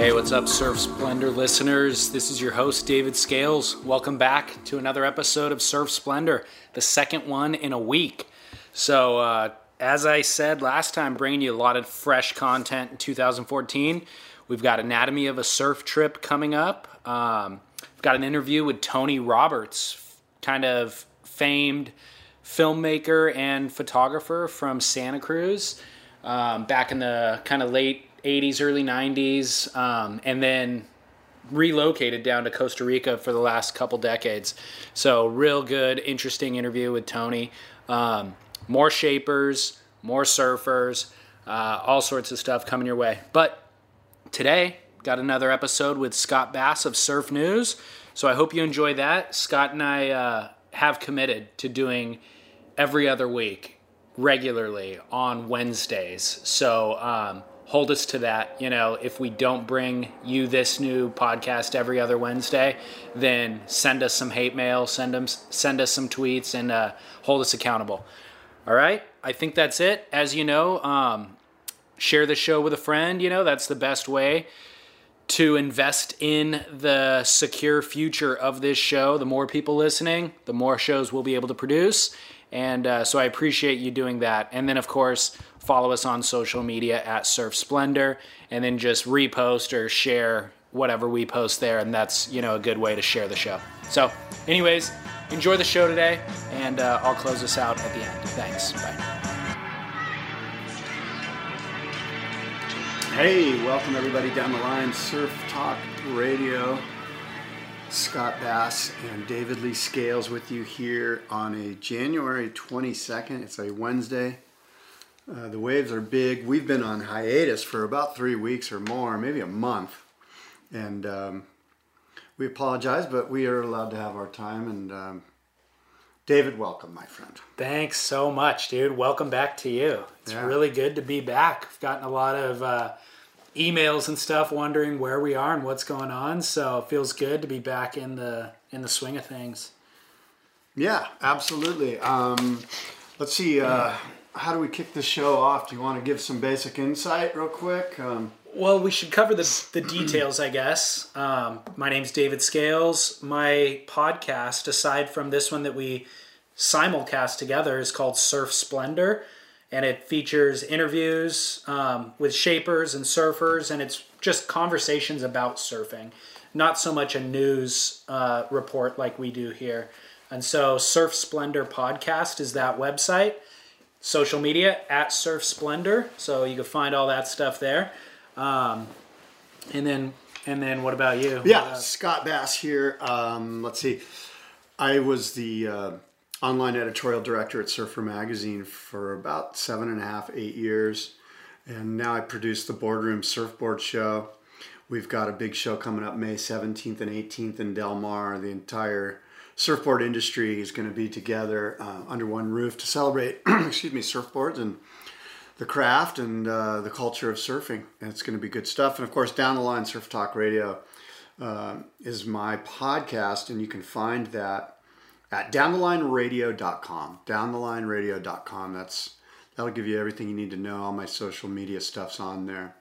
Hey, what's up, Surf Splendor listeners? This is your host, David Scales. Welcome back to another episode of Surf Splendor, the second one in a week. So, uh, as I said last time, bringing you a lot of fresh content in 2014. We've got Anatomy of a Surf Trip coming up. Um, we've got an interview with Tony Roberts, kind of famed filmmaker and photographer from Santa Cruz um, back in the kind of late 80s, early 90s, um, and then relocated down to Costa Rica for the last couple decades. So, real good, interesting interview with Tony. Um, more shapers, more surfers, uh, all sorts of stuff coming your way. But today, got another episode with Scott Bass of Surf News. So, I hope you enjoy that. Scott and I uh, have committed to doing every other week regularly on Wednesdays. So, um, hold us to that. You know, if we don't bring you this new podcast every other Wednesday, then send us some hate mail, send them, send us some tweets, and uh, hold us accountable. All right, I think that's it. As you know, um, share the show with a friend. You know, that's the best way to invest in the secure future of this show. The more people listening, the more shows we'll be able to produce. And uh, so I appreciate you doing that. And then, of course, follow us on social media at Surf Splendor, and then just repost or share whatever we post there. And that's, you know, a good way to share the show. So, anyways, enjoy the show today, and uh, I'll close this out at the end. Thanks. Bye. Hey, welcome everybody down the line, Surf Talk Radio. Scott Bass and David Lee Scales with you here on a January 22nd. It's a Wednesday. Uh, the waves are big. We've been on hiatus for about three weeks or more, maybe a month. And um, we apologize, but we are allowed to have our time. And um, David, welcome, my friend. Thanks so much, dude. Welcome back to you. It's Yeah. really good to be back. I've gotten a lot of uh, emails and stuff wondering where we are and what's going on. So it feels good to be back in the in the swing of things. Yeah, absolutely. Um, let's see. Uh, how do we kick the show off? Do you want to give some basic insight real quick? Um, Well, we should cover the, the details, I guess. Um, my name's David Scales. My podcast, aside from this one that we simulcast together, is called Surf Splendor. And it features interviews um, with shapers and surfers, and it's just conversations about surfing, not so much a news uh, report like we do here. And so, Surf Splendor Podcast is that website social media at Surf Splendor, so you can find all that stuff there. Um, and then, and then, what about you? Yeah, uh, Scott Bass here. Um, let's see. I was the uh, online editorial director at Surfer Magazine for about seven and a half, eight years. And now I produce the Boardroom Surfboard Show. We've got a big show coming up May 17th and 18th in Del Mar. The entire surfboard industry is going to be together uh, under one roof to celebrate, excuse me, surfboards and the craft and uh, the culture of surfing. And it's going to be good stuff. And of course, down the line, Surf Talk Radio uh, is my podcast, and you can find that at downthelineradio.com. Downthelineradio.com. That's that'll give you everything you need to know. All my social media stuff's on there.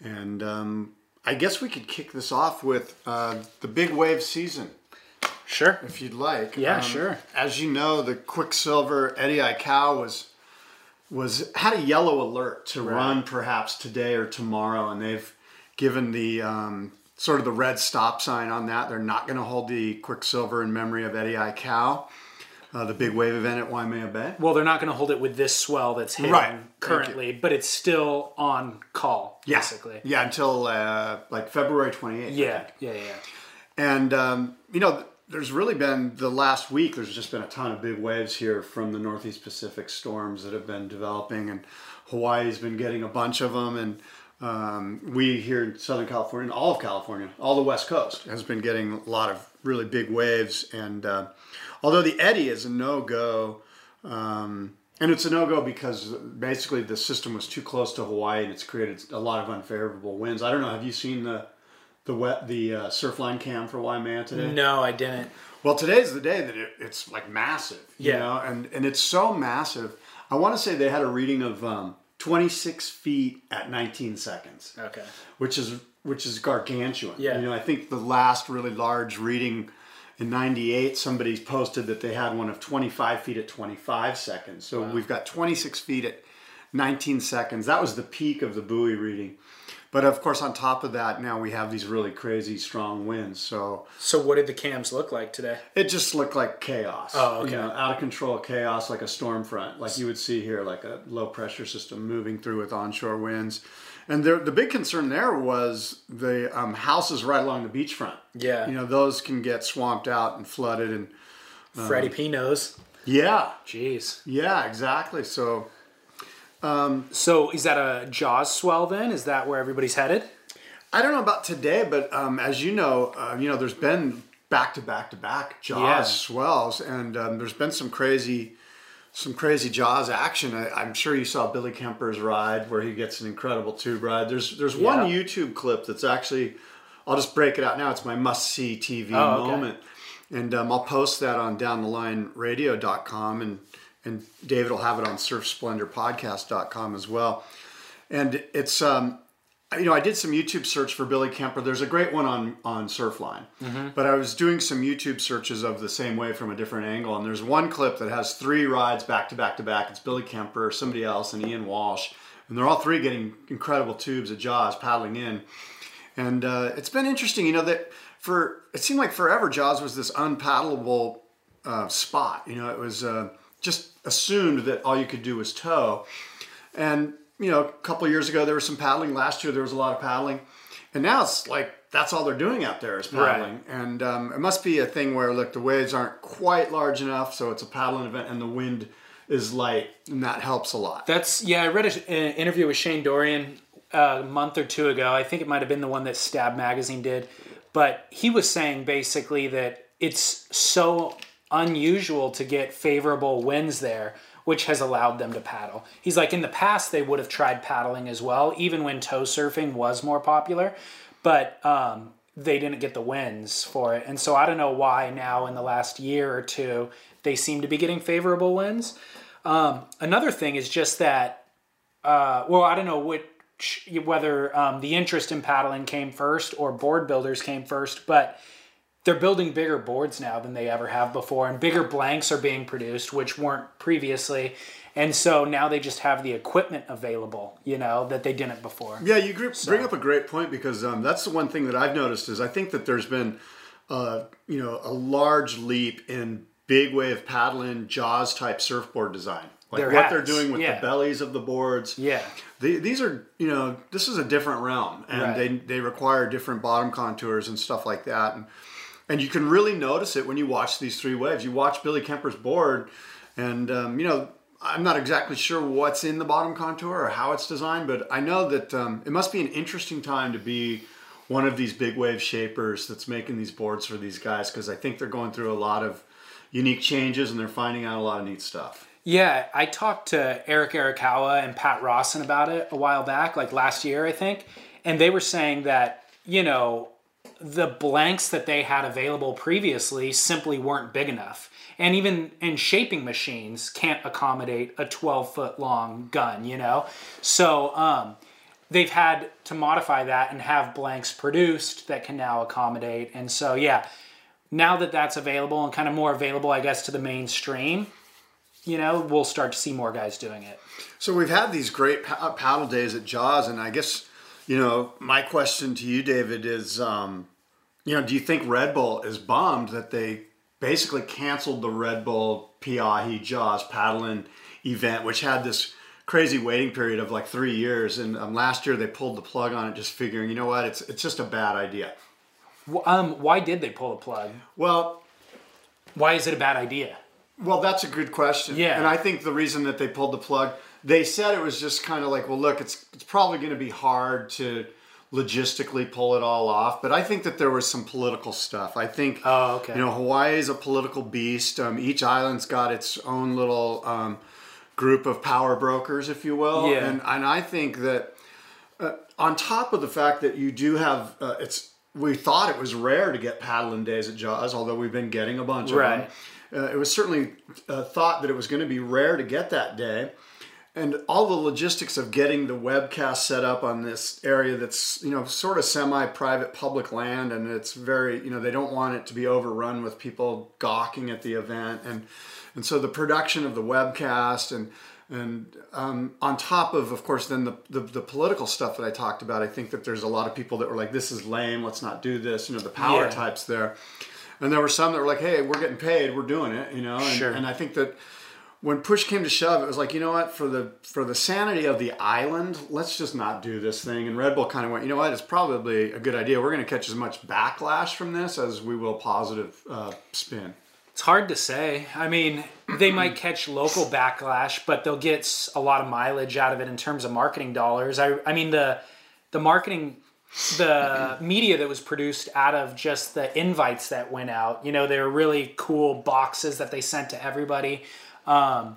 And um, I guess we could kick this off with uh, the big wave season, sure. if you'd like. Yeah, Um, sure. As you know, the Quiksilver Eddie Aikau was was had a yellow alert to run perhaps today or tomorrow, and they've given the um, sort of the red stop sign on that. They're not going to hold the Quiksilver in memory of Eddie Aikau, uh, the big wave event at Waimea Bay. Well, they're not going to hold it with this swell that's hitting Right. Currently, but it's still on call, basically. Yeah, until uh, like February 28th. I Yeah, yeah, yeah. And um, you know, there's really been the last week. There's just been a ton of big waves here from the Northeast Pacific storms that have been developing, and Hawaii's been getting a bunch of them, and um, we here in Southern California, all of California, all the West Coast has been getting a lot of really big waves. And uh, although the eddy is a no go. Um, and it's a no go because basically the system was too close to Hawaii and it's created a lot of unfavorable winds. I don't know. Have you seen the the wet the uh, surfline cam for Waimea today? No, I didn't. Well, today's the day that it, it's like massive. You Yeah. know, and and it's so massive. I want to say they had a reading of um, 26 feet at 19 seconds, Okay. which is which is gargantuan. Yeah. You know, I think the last really large reading in 98, somebody posted that they had one of 25 feet at 25 seconds. So we've got 26 feet at 19 seconds. That was the peak of the buoy reading. But of course, on top of that, now we have these really crazy strong winds. So So what did the cams look like today? it just looked like chaos. Oh, okay. You know, out of control chaos, like a storm front, like you would see here, like a low pressure system moving through with onshore winds. And there, the big concern there was the um, houses right along the beachfront. Yeah. You know, those can get swamped out and flooded. And Freddie P knows. yeah, Jeez. yeah, exactly. So So is that a Jaws swell then? Is that where everybody's headed? I don't know about today, but um, as you know, uh, you know, there's been back to back to back Jaws Yeah. swells, and um, there's been some crazy, some crazy Jaws action. I, I'm sure you saw Billy Kemper's ride where he gets an incredible tube ride. There's there's one YouTube clip that's actually, I'll just break it out now. It's my must see TV Oh, okay. moment, and um, I'll post that on downthelineradio.com, and and David will have it on surfsplendorpodcast.com as well. And it's um, you know, I did some YouTube search for Billy Kemper. There's a great one on on Surfline, but I was doing some YouTube searches of the same way from a different angle, and there's one clip that has three rides back to back to back. It's Billy Kemper, somebody else, and Ian Walsh, and they're all three getting incredible tubes of Jaws paddling in, and uh, it's been interesting. You know that for it seemed like forever Jaws was this unpaddleable uh, spot. You know, it was uh, just assumed that all you could do was tow. And you know, a couple of years ago there was some paddling. Last year there was a lot of paddling, and now it's like that's all they're doing out there is paddling. And um, it must be a thing where look the waves aren't quite large enough, so it's a paddling event, and the wind is light, and that helps a lot. That's yeah. I read a- an interview with Shane Dorian uh, a month or two ago. I think it might have been the one that Stab Magazine did, but he was saying basically that it's so unusual to get favorable winds there, which has allowed them to paddle. He's like in the past they would have tried paddling as well, even when tow surfing was more popular, but um, they didn't get the winds for it. And so I don't know why now in the last year or two they seem to be getting favorable winds. Um, another thing is just that, uh, well, I don't know which, whether um, the interest in paddling came first or board builders came first, but they're building bigger boards now than they ever have before, and bigger blanks are being produced, which weren't previously. And so now they just have the equipment available, you know, that they didn't before. Yeah, you bring up a great point because um, that's the one thing that I've noticed is I think that there's been, uh, you know, a large leap in big wave paddling Jaws type surfboard design. Like There what has, they're doing with yeah. the bellies of the boards. Yeah. The- these are, you know, this is a different realm, and Right. they they require different bottom contours and stuff like that, and and you can really notice it when you watch these three waves. You watch Billy Kemper's board, and um, you know, I'm not exactly sure what's in the bottom contour or how it's designed, but I know that um, it must be an interesting time to be one of these big wave shapers that's making these boards for these guys because I think they're going through a lot of unique changes and they're finding out a lot of neat stuff. Yeah, I talked to Eric Arakawa and Pat Rawson about it a while back, like last year, I think. And they were saying that, you know, the blanks that they had available previously simply weren't big enough. And even in shaping machines can't accommodate a 12 foot long gun, you know? So um, they've had to modify that and have blanks produced that can now accommodate. And so, yeah, now that that's available and kind of more available, I guess, to the mainstream, you know, we'll start to see more guys doing it. So we've had these great paddle days at Jaws, and I guess you know my question to you, David, is um, you know, do you think Red Bull is bummed that they basically canceled the Red Bull Pe'ahi Jaws paddling event, which had this crazy waiting period of like three years, and um, last year they pulled the plug on it, just figuring, you know what, it's it's just a bad idea. Wh- Um, why did they pull the plug? Well, Why is it a bad idea? Well, that's a good question. Yeah. And I think the reason that they pulled the plug, they said it was just kind of like, well, look, it's it's probably going to be hard to logistically pull it all off. But I think that there was some political stuff. I think, Oh, okay. you know, Hawaii is a political beast. Um, each island's got its own little um, group of power brokers, if you will. Yeah. And and I think that uh, on top of the fact that you do have, uh, it's we thought it was rare to get paddling days at Jaws, although we've been getting a bunch of them. Uh, it was certainly uh, thought that it was going to be rare to get that day. And all the logistics of getting the webcast set up on this area that's you know sort of semi-private public land and it's very you know they don't want it to be overrun with people gawking at the event and and so the production of the webcast and and um, on top of of course then the, the, the political stuff that i talked about i think that there's a lot of people that were like this is lame let's not do this you know the power Yeah. types there and there were some that were like hey we're getting paid we're doing it you know and, Sure. and i think that when push came to shove, it was like, you know what, for the for the sanity of the island, let's just not do this thing. And Red Bull kind of went, you know what, it's probably a good idea. We're going to catch as much backlash from this as we will positive uh, spin. It's hard to say. I mean, they might catch local backlash, but they'll get a lot of mileage out of it in terms of marketing dollars. I, I mean, the the marketing, the media that was produced out of just the invites that went out. You know, they were really cool boxes that they sent to everybody. Um,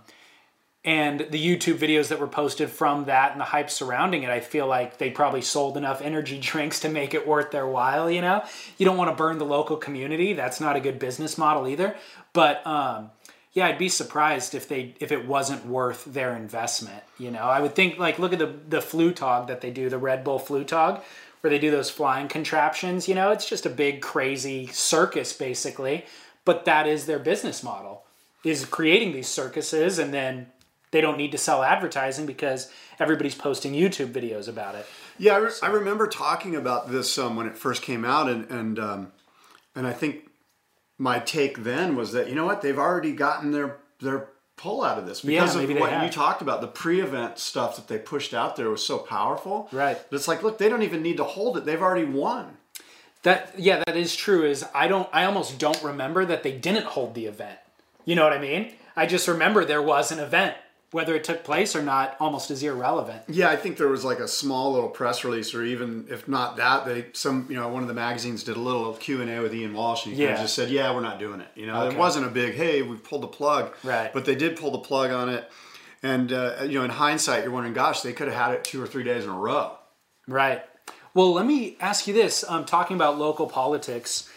and the YouTube videos that were posted from that and the hype surrounding it, I feel like they probably sold enough energy drinks to make it worth their while. You know, you don't want to burn the local community. That's not a good business model either. But um, yeah, I'd be surprised if they if it wasn't worth their investment. You know, I would think like look at the the Flugtag that they do, the Red Bull Flugtag, where they do those flying contraptions. You know, it's just a big crazy circus basically. But that is their business model is creating these circuses and then they don't need to sell advertising because everybody's posting YouTube videos about it. Yeah, I, re- I remember talking about this um, when it first came out, and and um, and I think my take then was that you know what they've already gotten their their pull out of this because maybe of what have. you talked about. The pre-event stuff that they pushed out there was so powerful. Right. But It's like, look, they don't even need to hold it. They've already won. That yeah, that is true. Is I don't I almost don't remember that they didn't hold the event. You know what I mean? I just remember there was an event. Whether it took place or not almost is irrelevant. Yeah, I think there was like a small little press release, or even if not that, they some you know one of the magazines did a little Q and A with Ian Walsh, and he kind of just said, "Yeah, we're not doing it." You know, Okay. it wasn't a big, "Hey, we pulled the plug," Right. But they did pull the plug on it, and uh, you know, in hindsight, you're wondering, "Gosh, they could have had it two or three days in a row." Right. Well, let me ask you this. Um, talking about local politics,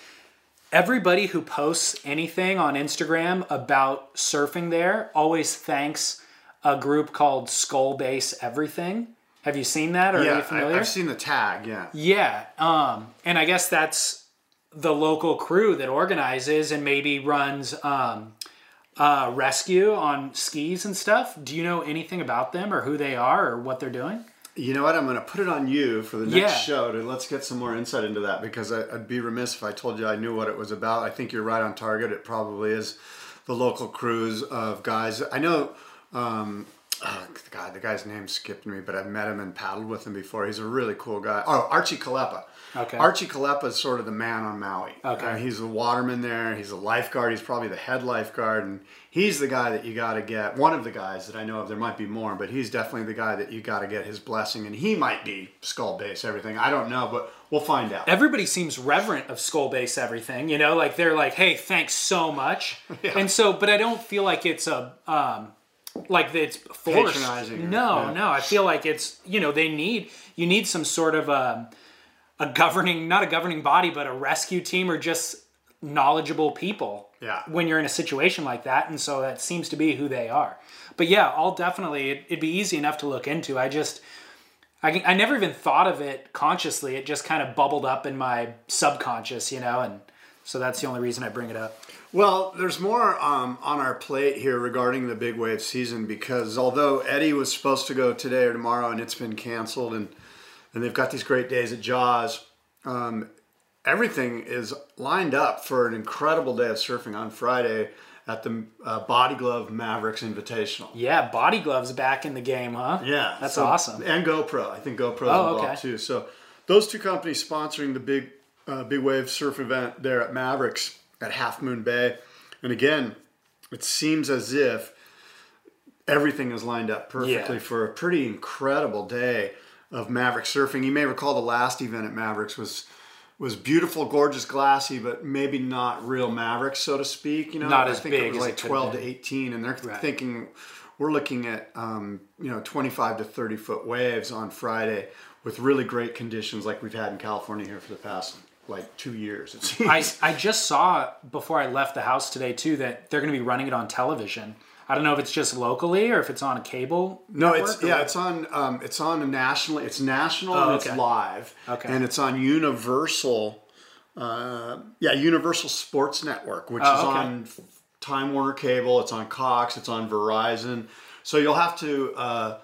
everybody who posts anything on Instagram about surfing there always thanks a group called Skull Base Everything. Have you seen that or are you Yeah, I, familiar? I've seen the tag. Yeah, Yeah, um, and I guess that's the local crew that organizes and maybe runs um, uh, rescue on skis and stuff. Do you know anything about them or who they are or what they're doing? You know what? I'm going to put it on you for the next Yeah. show to let's get some more insight into that because I, I'd be remiss if I told you I knew what it was about. I think you're right on target. It probably is the local crews of guys. I know. Um, oh, God, the guy's name skipped me, but I've met him and paddled with him before. He's a really cool guy. Oh, Archie Kalepa. Okay. Archie Kalepa is sort of the man on Maui. Okay. Uh, he's a waterman there. He's a lifeguard. He's probably the head lifeguard, and he's the guy that you got to get. One of the guys that I know of. There might be more, but he's definitely the guy that you got to get his blessing, and he might be skull base everything. I don't know, but we'll find out. everybody seems reverent of skull base everything you know like they're like hey thanks so much yeah. and so but i don't feel like it's a um like it's forced Patronizing no yeah. no i feel like it's you know they need you need some sort of a, a governing not a governing body but a rescue team or just knowledgeable people Yeah. when you're in a situation like that and so that seems to be who they are but yeah i'll definitely it, it'd be easy enough to look into i just I, I never even thought of it consciously. It just kind of bubbled up in my subconscious, you know, and so that's the only reason I bring it up. Well, there's more um, on our plate here regarding the big wave season because although Eddie was supposed to go today or tomorrow and it's been canceled and and they've got these great days at Jaws, um, everything is lined up for an incredible day of surfing on Friday at the uh, Body Glove Mavericks Invitational. Yeah, body gloves back in the game, huh? Yeah, that's so- awesome. And GoPro, I think GoPro's Oh, involved okay. too. So those two companies sponsoring the big, uh, big wave surf event there at Mavericks at Half Moon Bay, and again, it seems as if everything is lined up perfectly Yeah. for a pretty incredible day of Maverick surfing. You may recall the last event at Mavericks was was beautiful, gorgeous, glassy, but maybe not real Mavericks, so to speak. You know, Not I as think big it was as it like could've twelve to eighteen, and they're Right. thinking we're looking at um, you know 25 to 30 foot waves on Friday with really great conditions like we've had in California here for the past like two years. It seems. I, I just saw before I left the house today too that they're going to be running it on television. I don't know if it's just locally or if it's on a cable. No, it's yeah, what. it's on um, it's on a national. It's national Oh, and it's live. Okay. And it's on Universal. Uh, yeah, Universal Sports Network, which Oh, is okay. on Time Warner Cable. It's on Cox. It's on Verizon. So you'll have to uh,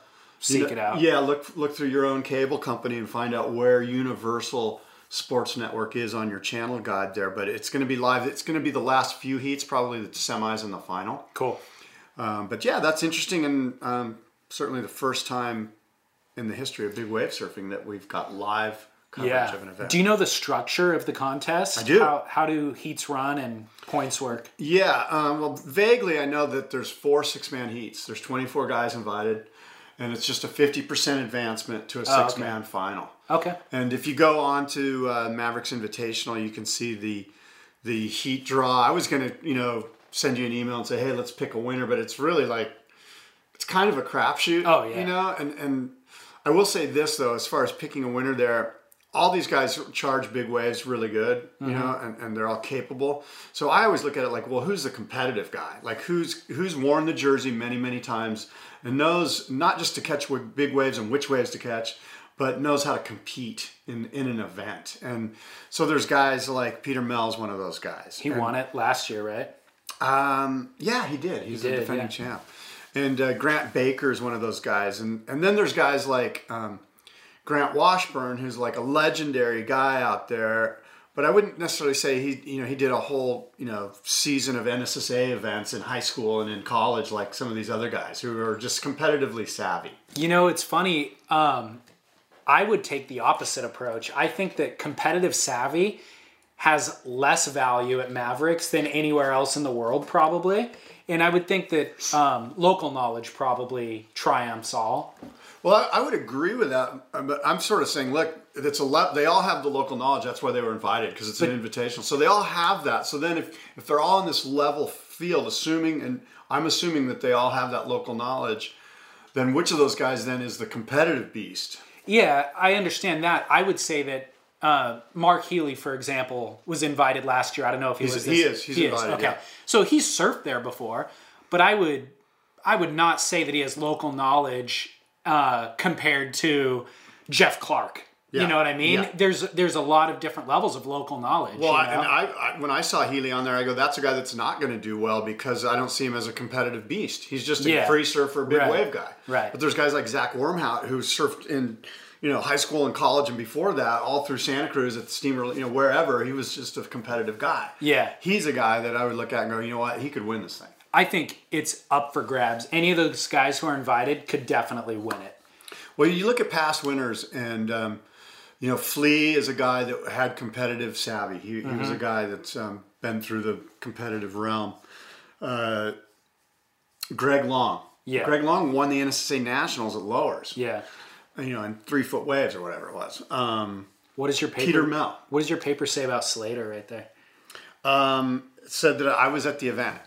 you know- it out. Yeah, look look through your own cable company and find out where Universal Sports Network is on your channel guide there. But it's going to be live. It's going to be the last few heats, probably the semis and the final. Cool. Um, but yeah, that's interesting, and um, certainly the first time in the history of big wave surfing that we've got live coverage Yeah. of an event. Do you know the structure of the contest? I do. How, how do heats run and points work? yeah, um, well, vaguely I know that there's four six-man heats. There's 24 guys invited, and it's just a 50% advancement to a Oh, okay. six-man final. Okay. And if you go on to uh, Mavericks Invitational, you can see the the heat draw. I was gonna, you know, send you an email and say, hey, let's pick a winner, but it's really like it's kind of a crapshoot. Oh, yeah. You know, and and I will say this though, as far as picking a winner there, all these guys charge big waves really good, you Mm-hmm. know, and, and they're all capable. So I always look at it like, well, who's the competitive guy? Like who's who's worn the jersey many, many times and knows not just to catch big waves and which waves to catch, but knows how to compete in, in an event. And so there's guys like Peter Mel's one of those guys. He And- won it last year, right? Um, yeah, he did. He's did, a defending yeah. champ. And uh, Grant Baker is one of those guys. And and then there's guys like um, Grant Washburn, who's like a legendary guy out there. But I wouldn't necessarily say he, you know, he did a whole, you know, season of NSSA events in high school and in college, like some of these other guys who are just competitively savvy. You know, it's funny. Um, I would take the opposite approach. I think that competitive savvy has less value at Mavericks than anywhere else in the world, probably. And I would think that um, local knowledge probably triumphs all. Well, I, I would agree with that, uh, but I'm sort of saying, look, it's a le- they all have the local knowledge. That's why they were invited because it's an invitational. So they all have that. So then, if if they're all in this level field, assuming, and I'm assuming that they all have that local knowledge, then which of those guys then is the competitive beast? Yeah, I understand that. I would say that uh, Mark Healy, for example, was invited last year. I don't know if he He's- was. he is. He's invited, Okay, yeah. so he's surfed there before, but I would, I would not say that he has local knowledge uh, compared to Jeff Clark. Yeah, You know what I mean? yeah. There's there's a lot of different levels of local knowledge. Well, you I, and? I, I, when I saw Healy on there, I go, that's a guy that's not going to do well because I don't see him as a competitive beast. He's just a Yeah. free surfer, big Right. wave guy. Right. But there's guys like Zach Wormhoudt who surfed in, you know, high school and college and before that, all through Santa Cruz at the steamer, you know, wherever. He was just a competitive guy. Yeah. He's a guy that I would look at and go, you know what, he could win this thing. I think it's up for grabs. Any of those guys who are invited could definitely win it. Well, you look at past winners, and um, you know, Flea is a guy that had competitive savvy. He, he Mm-hmm. was a guy that's um, been through the competitive realm. Uh, Greg Long. Yeah. Greg Long won the NSSA Nationals at lowers. Yeah. You know, in three foot waves or whatever it was. Um, What is your paper? Peter Mel What does your paper say about Slater right there? um, said that I was at the event.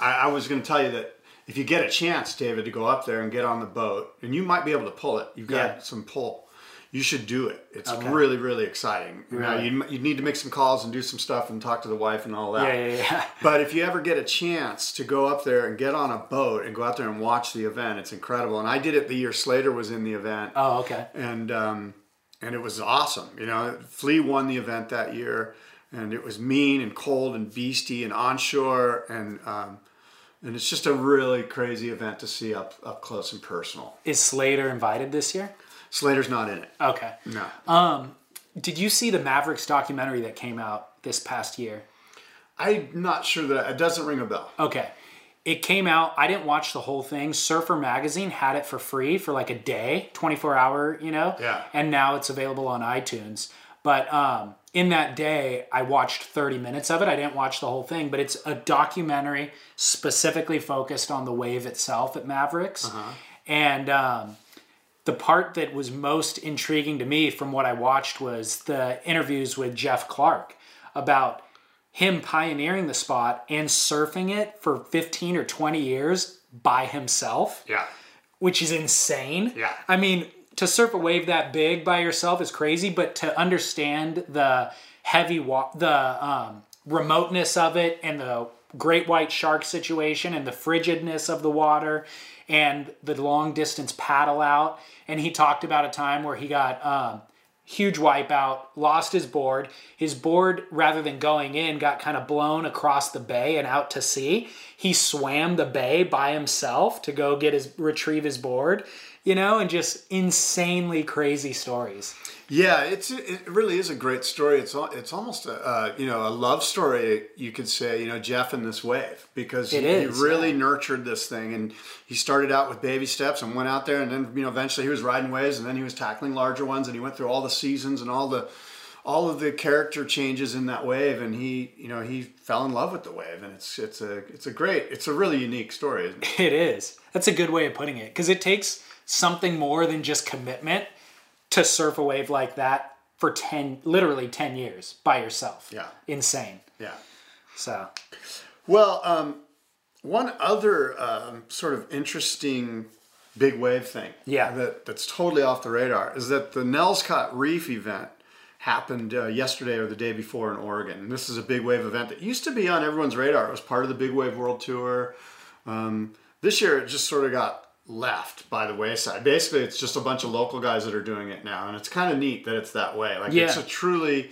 I, I was going to tell you that if you get a chance, David, to go up there and get on the boat, and you might be able to pull it. You've got Yeah. some pull. You should do it. It's Okay. really, really exciting. You know, you, you need to make some calls and do some stuff and talk to the wife and all that. Yeah, yeah, yeah. But if you ever get a chance to go up there and get on a boat and go out there and watch the event, it's incredible. And I did it the year Slater was in the event Oh, okay. and um, and it was awesome. You know, Flea won the event that year, and it was mean and cold and beastie and onshore, and um, and it's just a really crazy event to see up up close and personal. Is Slater invited this year? Slater's not in it. Okay. No, Did you see the Mavericks documentary that came out this past year? I'm not sure that it doesn't ring a bell. Okay. It came out. I didn't watch the whole thing. Surfer Magazine had it for free for like a day, 24 hour, you know? Yeah. And now it's available on iTunes. But um, in that day, I watched 30 minutes of it. I didn't watch the whole thing, but it's a documentary specifically focused on the wave itself at Mavericks. And um, the part that was most intriguing to me from what I watched was the interviews with Jeff Clark about him pioneering the spot and surfing it for 15 or 20 years by himself, Yeah, which is insane. Yeah. I mean, to surf a wave that big by yourself is crazy, but to understand the heavy wa- the um, remoteness of it and the great white shark situation and the frigidness of the water and the long distance paddle out. And he talked about a time where he got um, huge wipeout, lost his board. His board, rather than going in, got kind of blown across the bay and out to sea. He swam the bay by himself to go get his retrieve his board, you know, and just insanely crazy stories. Yeah, it's it really is a great story. It's it's almost a uh, you know a love story you could say. You know Jeff and this wave because It he, is, he really nurtured this thing and he started out with baby steps and went out there and then you know eventually he was riding waves and then he was tackling larger ones and he went through all the seasons and all the all of the character changes in that wave and he you know he fell in love with the wave and it's it's a it's a great it's a really unique story. Isn't it? It is. That's a good way of putting it because it takes something more than just commitment to surf a wave like that for 10, literally 10 years by yourself. Yeah. Insane. Yeah. So, Well, um, one other um, sort of interesting big wave thing Yeah. that, that's totally off the radar is that the Nelscott Reef event happened uh, yesterday or the day before in Oregon. And this is a big wave event that used to be on everyone's radar. It was part of the Big Wave World Tour. Um, this year it just sort of got left by the wayside. Basically, it's just a bunch of local guys that are doing it now, and it's kind of neat that it's that way. Like it's a truly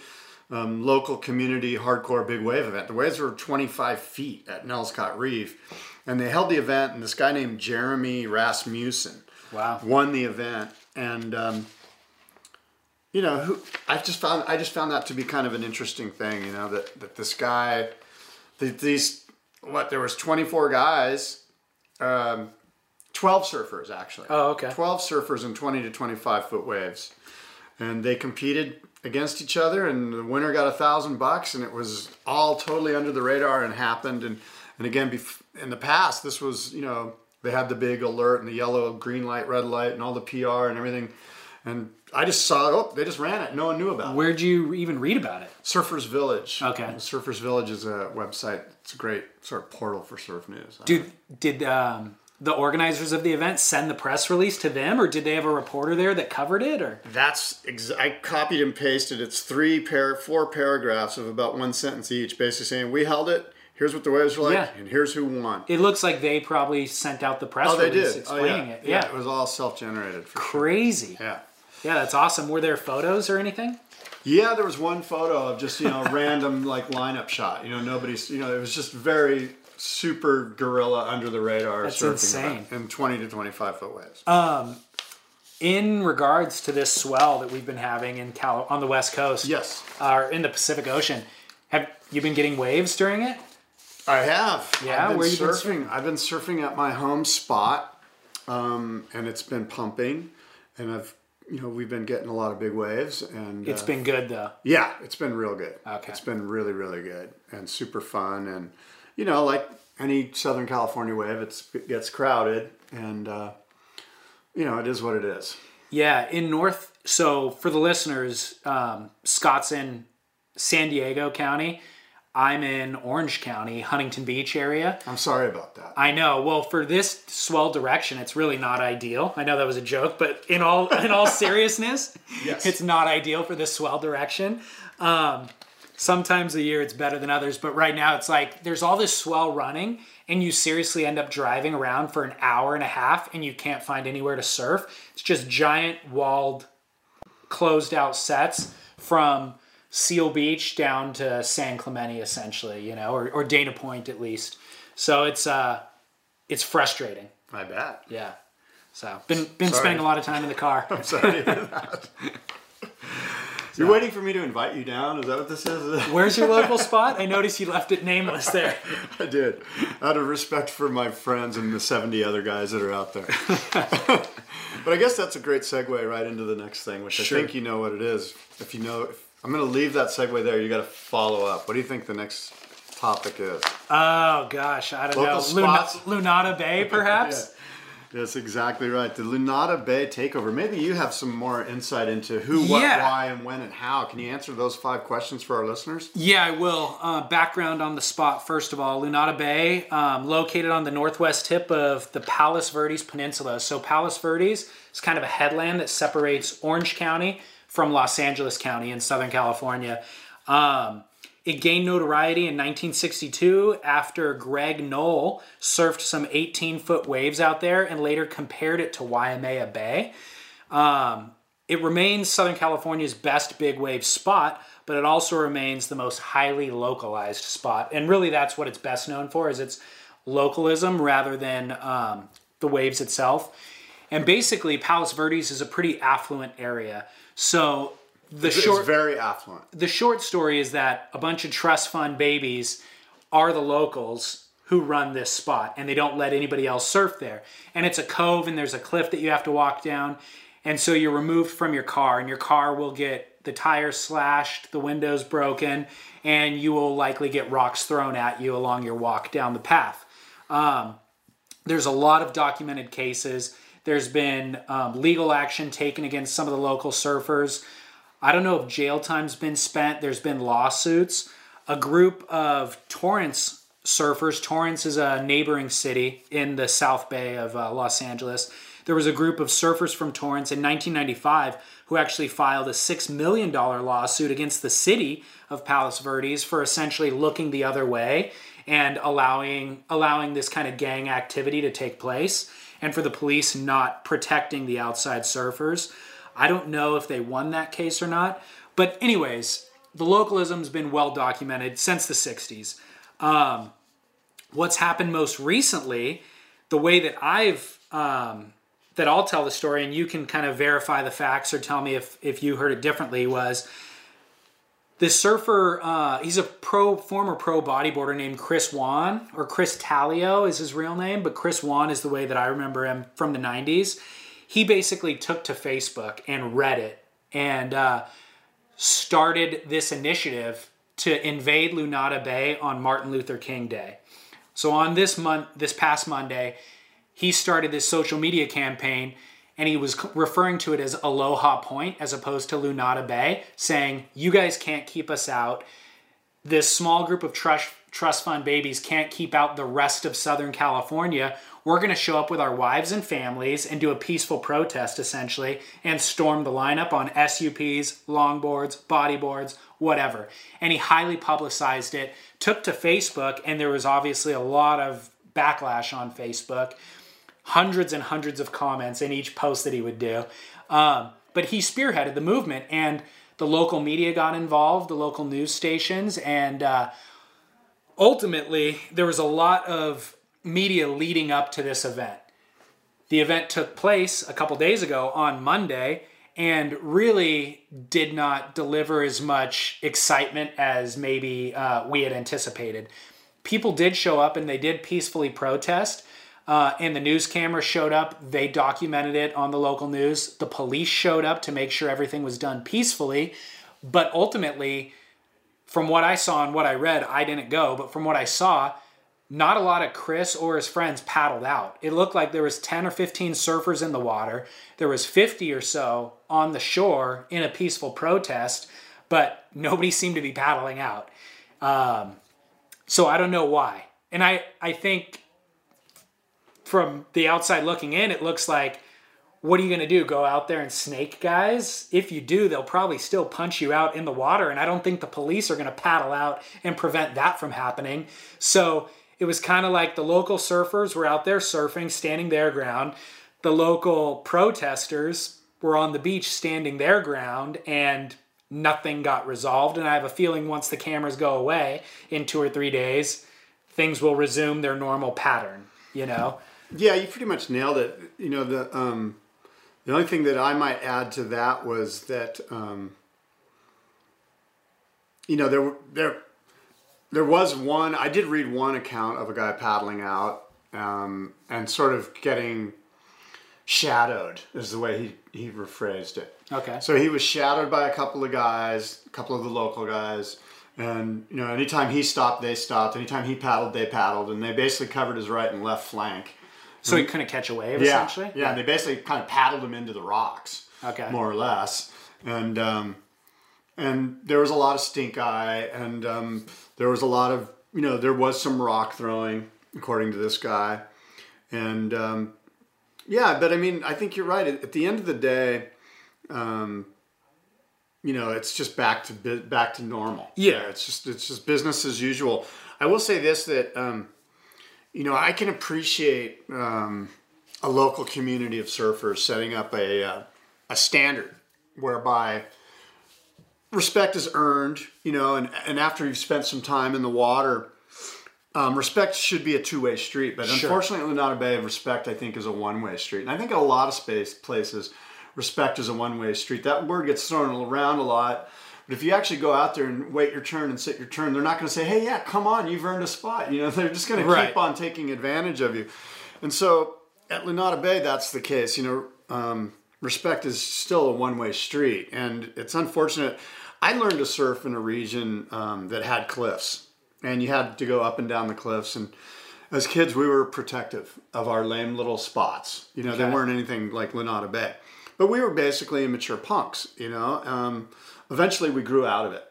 um, local community hardcore big wave event. The waves were 25 feet at Nelscott Reef, and they held the event. And this guy named Jeremy Rasmussen wow. won the event, and um, you know, who I just found I just found that to be kind of an interesting thing. You know, that that this guy, that these what there was 24 guys. Um, 12 surfers actually. Oh, okay. 12 surfers in 20 to 25 foot waves. And they competed against each other and the winner got a thousand bucks and it was all totally under the radar and happened. And, and again, bef- in the past, this was, you know, they had the big alert and the yellow, green light, red light and all the PR and everything. And I just saw, oh, they just ran it. No one knew about it. Where'd you even read about it? Surfers Village. Okay. Surfers Village is a website. It's a great sort of portal for surf news. Dude, did um, the organizers of the event send the press release to them, or did they have a reporter there that covered it? Or That's ex- I copied and pasted. It's three pair, four paragraphs of about one sentence each, basically saying we held it. Here's what the waves were like, Yeah. and here's who won. it looks like they probably sent out the press oh, they release did. Oh, yeah. it. Yeah. it was all self-generated. For sure. crazy. Yeah, Yeah, that's awesome. Were there photos or anything? yeah. There was one photo of just you know random like lineup shot. You know, nobody's. You know, it was just very super guerrilla under the radar That's surfing insane. in 20 to 25 foot waves. Um, In regards to this swell that we've been having in Cal on the West Coast, yes, or in the Pacific Ocean, have you been getting waves during it? I have. Yeah, I've been where you been surfing. I've been surfing at my home spot, um, and it's been pumping, and I've you know we've been getting a lot of big waves, and It's uh, been good though. yeah, it's been real good. Okay. it's been really really good and super fun, and you know like any Southern California wave, it's it gets crowded, and uh, you know it is what it is. Yeah, in North. So for the listeners, um, Scott's in San Diego County. I'm in Orange County, Huntington Beach area. I'm sorry about that. I know. Well, for this swell direction, it's really not ideal. I know that was a joke, but in all in all seriousness, Yes. it's not ideal for this swell direction. Um, sometimes a year it's better than others, but right now it's like there's all this swell running, and you seriously end up driving around for an hour and a half, and you can't find anywhere to surf. It's just giant walled, closed out sets from Seal Beach down to San Clemente, essentially, you know, or, or Dana Point at least. So it's uh, it's frustrating. I bet. Yeah. So been been Sorry. spending a lot of time in the car. I'm sorry to hear that. You're waiting for me to invite you down? Is that what this is? Where's your local spot? I noticed you left it nameless there. I did, out of respect for my friends and the 70 other guys that are out there. but I guess that's a great segue right into the next thing, which Sure. I think you know what it is. If you know, if, I'm going to leave that segue there. You got to follow up. What do you think the next topic is? Oh gosh, I don't Local know. spots? Lunada Bay, perhaps. That's exactly right. The Lunada Bay takeover. Maybe you have some more insight into who, what, Yeah. why, and when, and how. Can you answer those five questions for our listeners? Yeah, I will. Uh, background on the spot, first of all. Lunada Bay, um, located on the northwest tip of the Palos Verdes Peninsula. So, Palos Verdes is kind of a headland that separates Orange County from Los Angeles County in Southern California. Um, it gained notoriety in 1962 after Greg Noll surfed some 18 foot waves out there and later compared it to Waimea Bay. Um, it remains Southern California's best big wave spot, but it also remains the most highly localized spot. And really, that's what it's best known for is its localism rather than um, the waves itself. And basically, Palos Verdes is a pretty affluent area. So the It's short very affluent. the short story is that a bunch of trust fund babies are the locals who run this spot and they don't let anybody else surf there. And it's a cove and there's a cliff that you have to walk down. And so you're removed from your car and your car will get the tires slashed, the windows broken, and you will likely get rocks thrown at you along your walk down the path. Um, there's a lot of documented cases. There's been um, legal action taken against some of the local surfers. I don't know if jail time's been spent. There's been lawsuits. A group of Torrance surfers, Torrance is a neighboring city in the South Bay of uh, Los Angeles. There was a group of surfers from Torrance in 1995 who actually filed a $6 million lawsuit against the city of Palos Verdes for essentially looking the other way and allowing allowing this kind of gang activity to take place and for the police not protecting the outside surfers. I don't know if they won that case or not, but anyways, the localism's been well documented since the 60s. Um, what's happened most recently, the way that I've um, that I'll tell the story, and you can kind of verify the facts or tell me if if you heard it differently, was this surfer, uh, he's a pro former pro bodyboarder named Chris Wan or Chris Taloa is his real name, but Chris Wan is the way that I remember him from the '90s. He basically took to Facebook and Reddit and uh, started this initiative to invade Lunada Bay on Martin Luther King Day. So on this month, this past Monday, he started this social media campaign and he was referring to it as Aloha Point as opposed to Lunada Bay, saying, You guys can't keep us out. This small group of trust, trust fund babies can't keep out the rest of Southern California. We're going to show up with our wives and families and do a peaceful protest essentially and storm the lineup on SUPs, longboards, bodyboards, whatever. And he highly publicized it, took to Facebook, and there was obviously a lot of backlash on Facebook hundreds and hundreds of comments in each post that he would do. Um, but he spearheaded the movement, and the local media got involved, the local news stations, and uh, ultimately there was a lot of media leading up to this event. The event took place a couple days ago on Monday and really did not deliver as much excitement as maybe uh, we had anticipated. People did show up and they did peacefully protest, uh, and the news camera showed up. They documented it on the local news. The police showed up to make sure everything was done peacefully. But ultimately, from what I saw and what I read, I didn't go. But from what I saw, not a lot of Chris or his friends paddled out. It looked like there was 10 or 15 surfers in the water. There was 50 or so on the shore in a peaceful protest, but nobody seemed to be paddling out. Um, so I don't know why. And I, I think from the outside looking in, it looks like, what are you going to do? Go out there and snake guys? If you do, they'll probably still punch you out in the water. And I don't think the police are going to paddle out and prevent that from happening. So it was kind of like the local surfers were out there surfing, standing their ground. The local protesters were on the beach standing their ground and nothing got resolved. And I have a feeling once the cameras go away in two or three days, things will resume their normal pattern, you know? Yeah, you pretty much nailed it. You know, the um, the only thing that I might add to that was that um, you know there were there there was one. I did read one account of a guy paddling out um, and sort of getting shadowed, is the way he he rephrased it. Okay. So he was shadowed by a couple of guys, a couple of the local guys. And you know, anytime he stopped, they stopped. Anytime he paddled, they paddled, and they basically covered his right and left flank. So he couldn't catch a wave, Yeah, essentially? yeah. And they basically kind of paddled him into the rocks, Okay. more or less. And um, and there was a lot of stink eye, and um, there was a lot of you know there was some rock throwing, according to this guy, and um, yeah. But I mean, I think you're right. At, the end of the day, um, you know, it's just back to back to normal. Yeah. it's just it's just business as usual. I will say this that um, you know I can appreciate um, a local community of surfers setting up a uh, a standard whereby respect is earned. You know, and and after you've spent some time in the water. Um, respect should be a two-way street, but Sure. unfortunately, Lunada Bay, respect I think is a one-way street, and I think in a lot of space places, respect is a one-way street. That word gets thrown around a lot, but if you actually go out there and wait your turn and sit your turn, they're not going to say, "Hey, yeah, come on, you've earned a spot." You know, they're just going to keep on taking advantage of you, and so at Lunada Bay, that's the case. You know, um, respect is still a one-way street, and it's unfortunate. I learned to surf in a region um, that had cliffs, and you had to go up and down the cliffs. And as kids, we were protective of our lame little spots. You know, they weren't anything like Lunada Bay, but we were basically immature punks. You know, um, eventually we grew out of it.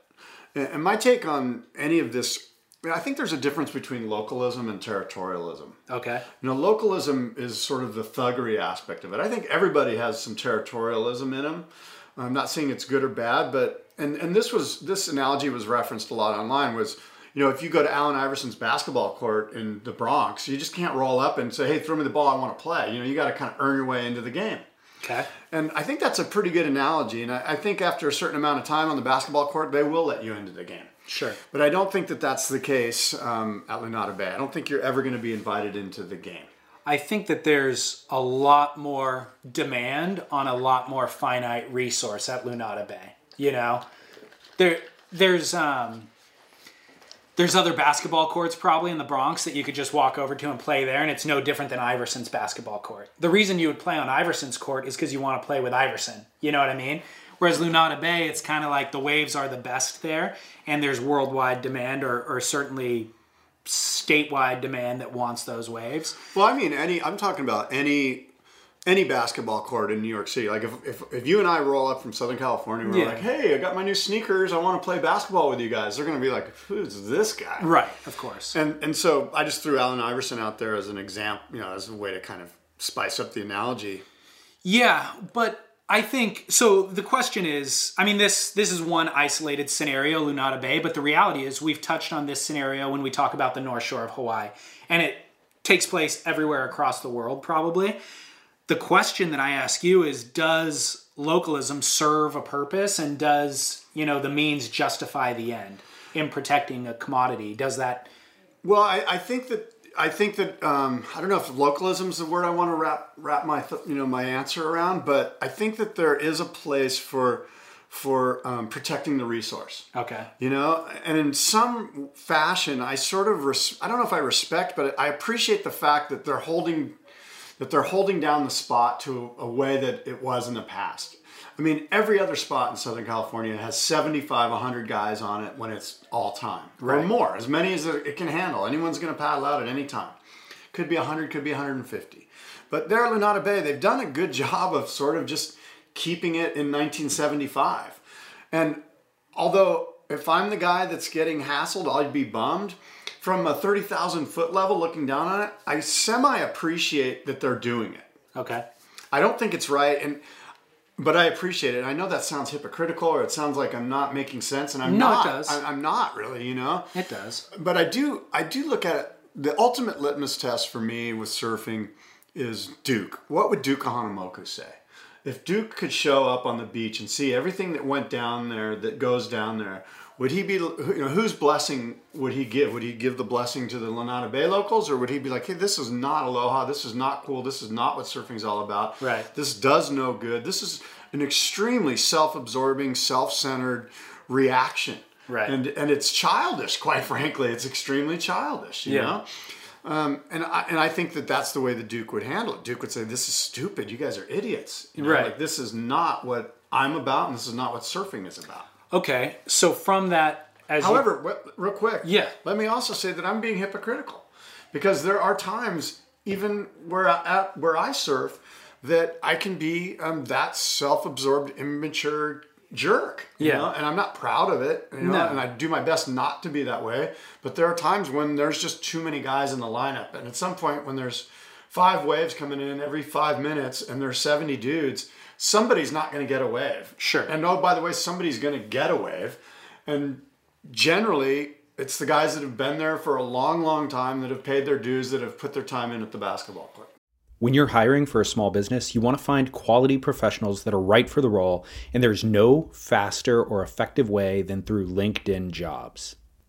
And and my take on any of this, I think there's a difference between localism and territorialism. Okay. You know, localism is sort of the thuggery aspect of it. I think everybody has some territorialism in them. I'm not saying it's good or bad, but and and this was this analogy was referenced a lot online was you know if you go to Allen Iverson's basketball court in the Bronx, you just can't roll up and say, "Hey, throw me the ball, I want to play." You know, you got to kind of earn your way into the game. Okay. And I think that's a pretty good analogy. And I, I think after a certain amount of time on the basketball court, they will let you into the game. Sure. But I don't think that that's the case um, at Lunada Bay. I don't think you're ever going to be invited into the game. I think that there's a lot more demand on a lot more finite resource at Lunada Bay. You know, there there's um there's other basketball courts probably in the Bronx that you could just walk over to and play there, and it's no different than Iverson's basketball court. The reason you would play on Iverson's court is because you want to play with Iverson. You know what I mean? Whereas Lunada Bay, it's kind of like the waves are the best there, and there's worldwide demand, or, or certainly statewide demand that wants those waves. Well, I mean, any. I'm talking about any any basketball court in New York City. Like if, if, if you and I roll up from Southern California, we're Yeah. like, "Hey, I got my new sneakers. I want to play basketball with you guys." They're going to be like, "Who's this guy?" Right, of course. And and so I just threw Allen Iverson out there as an example, you know, as a way to kind of spice up the analogy. Yeah, but I think so. The question is, I mean, this this is one isolated scenario, Lunada Bay, but the reality is we've touched on this scenario when we talk about the North Shore of Hawaii, and it takes place everywhere across the world, probably. The question that I ask you is, does localism serve a purpose, and does you know the means justify the end in protecting a commodity? Does that Well, I, I think that I think that um, I don't know if localism is the word I want to wrap wrap my th- you know my answer around, but I think that there is a place for for um, protecting the resource. okay? You know, and in some fashion, I sort of res- I don't know if I respect, but I appreciate the fact that they're holding that they're holding down the spot to a, way that it was in the past. I mean, every other spot in Southern California has 75, 100 guys on it when it's all time, or more, as many as it can handle. Anyone's going to paddle out at any time. Could be 100, could be 150. But there at Lunada Bay, they've done a good job of sort of just keeping it in 1975. And although if I'm the guy that's getting hassled, I'd be bummed. From a 30,000 foot level looking down on it, I semi appreciate that they're doing it. Okay. I don't think it's right, and but I appreciate it. I know that sounds hypocritical, or it sounds like I'm not making sense, and I'm No, it not. does. I, I'm not really, you know. It does. But I do, I do look at it. The ultimate litmus test for me with surfing is Duke. What would Duke Kahanamoku say? If Duke could show up on the beach and see everything that went down there, that goes down there, would he be, you know, whose blessing would he give? Would he give the blessing to the Lunada Bay locals, or would he be like, hey, this is not aloha, this is not cool, this is not what surfing's all about. Right. This does no good. This is an extremely self-absorbing, self-centered reaction. Right. And and it's childish, quite frankly. It's extremely childish, you Yeah. know. Um, and I and I think that that's the way the Duke would handle it. Duke would say, "This is stupid. You guys are idiots. You know, Right. Like this is not what I'm about, and this is not what surfing is about." Okay. So from that, as you- However, wh- real quick, Yeah. Let me also say that I'm being hypocritical because there are times, even where I, at where I surf, that I can be um, that self-absorbed, immature jerk. you Yeah. know? and I'm not proud of it. You know, No. and I do my best not to be that way. But there are times when there's just too many guys in the lineup, and at some point when there's five waves coming in every five minutes and there's 70 dudes, somebody's not going to get a wave. Sure. And oh, by the way, somebody's going to get a wave. And generally, it's the guys that have been there for a long, long time that have paid their dues, that have put their time in at the basketball court. When you're hiring for a small business, you want to find quality professionals that are right for the role, and there's no faster or effective way than through LinkedIn jobs.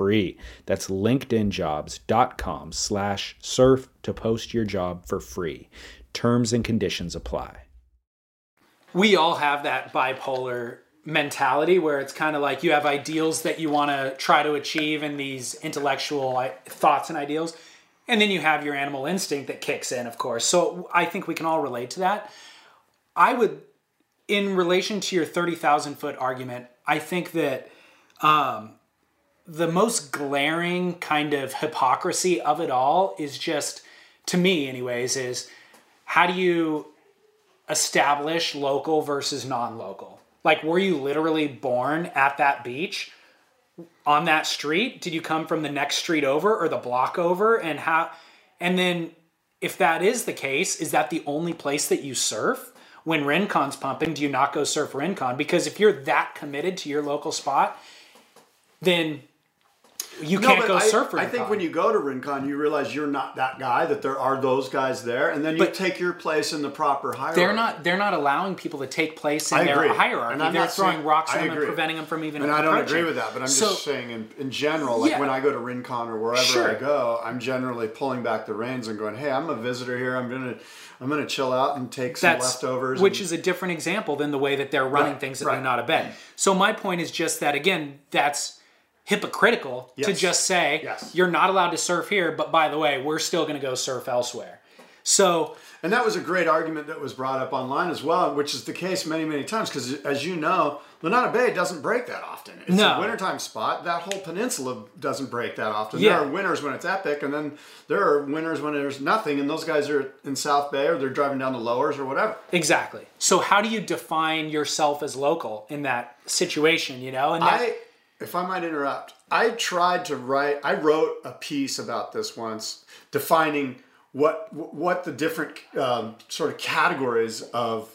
free. That's linkedinjobs.com slash surf to post your job for free. Terms and conditions apply. We all have that bipolar mentality where it's kind of like you have ideals that you want to try to achieve and these intellectual thoughts and ideals. And then you have your animal instinct that kicks in, of course. So I think we can all relate to that. I would, in relation to your 30,000 foot argument, I think that um, the most glaring kind of hypocrisy of it all is just to me anyways is how do you establish local versus non-local? Like were you literally born at that beach on that street? Did you come from the next street over or the block over? And how and then if that is the case is that the only place that you surf? When Rincon's pumping do you not go surf Rincon? Because if you're that committed to your local spot then you can't go I, surf I think when you go to Rincon, you realize you're not that guy. That there are those guys there, and then you But- take your place in the proper hierarchy. they're not they're not allowing people to take place in I their agree. hierarchy. And I'm they're not throwing saying- rocks at them and preventing them from even And I don't agree with that, but I'm So- just saying in, in general, like Yeah. when I go to Rincon or wherever Sure. I go, I'm generally pulling back the reins and going, "Hey, I'm a visitor here. I'm gonna I'm gonna chill out and take some that's leftovers." which and- is a different example than the way that they're running Right, things at right. Lunada Bay. So my point is just that again, that's hypocritical to just say Yes. you're not allowed to surf here, but by the way, we're still going to go surf elsewhere. So And that was a great argument that was brought up online as well, which is the case many, many times. Because as you know, Lunada Bay doesn't break that often. It's No. a wintertime spot. That whole peninsula doesn't break that often. Yeah. There are winters when it's epic, and then there are winters when there's nothing, and those guys are in South Bay or they're driving down the lowers or whatever. exactly. So how do you define yourself as local in that situation? You know, and that, I, if I might interrupt, I tried to write. I wrote a piece about this once, defining what what the different um, sort of categories of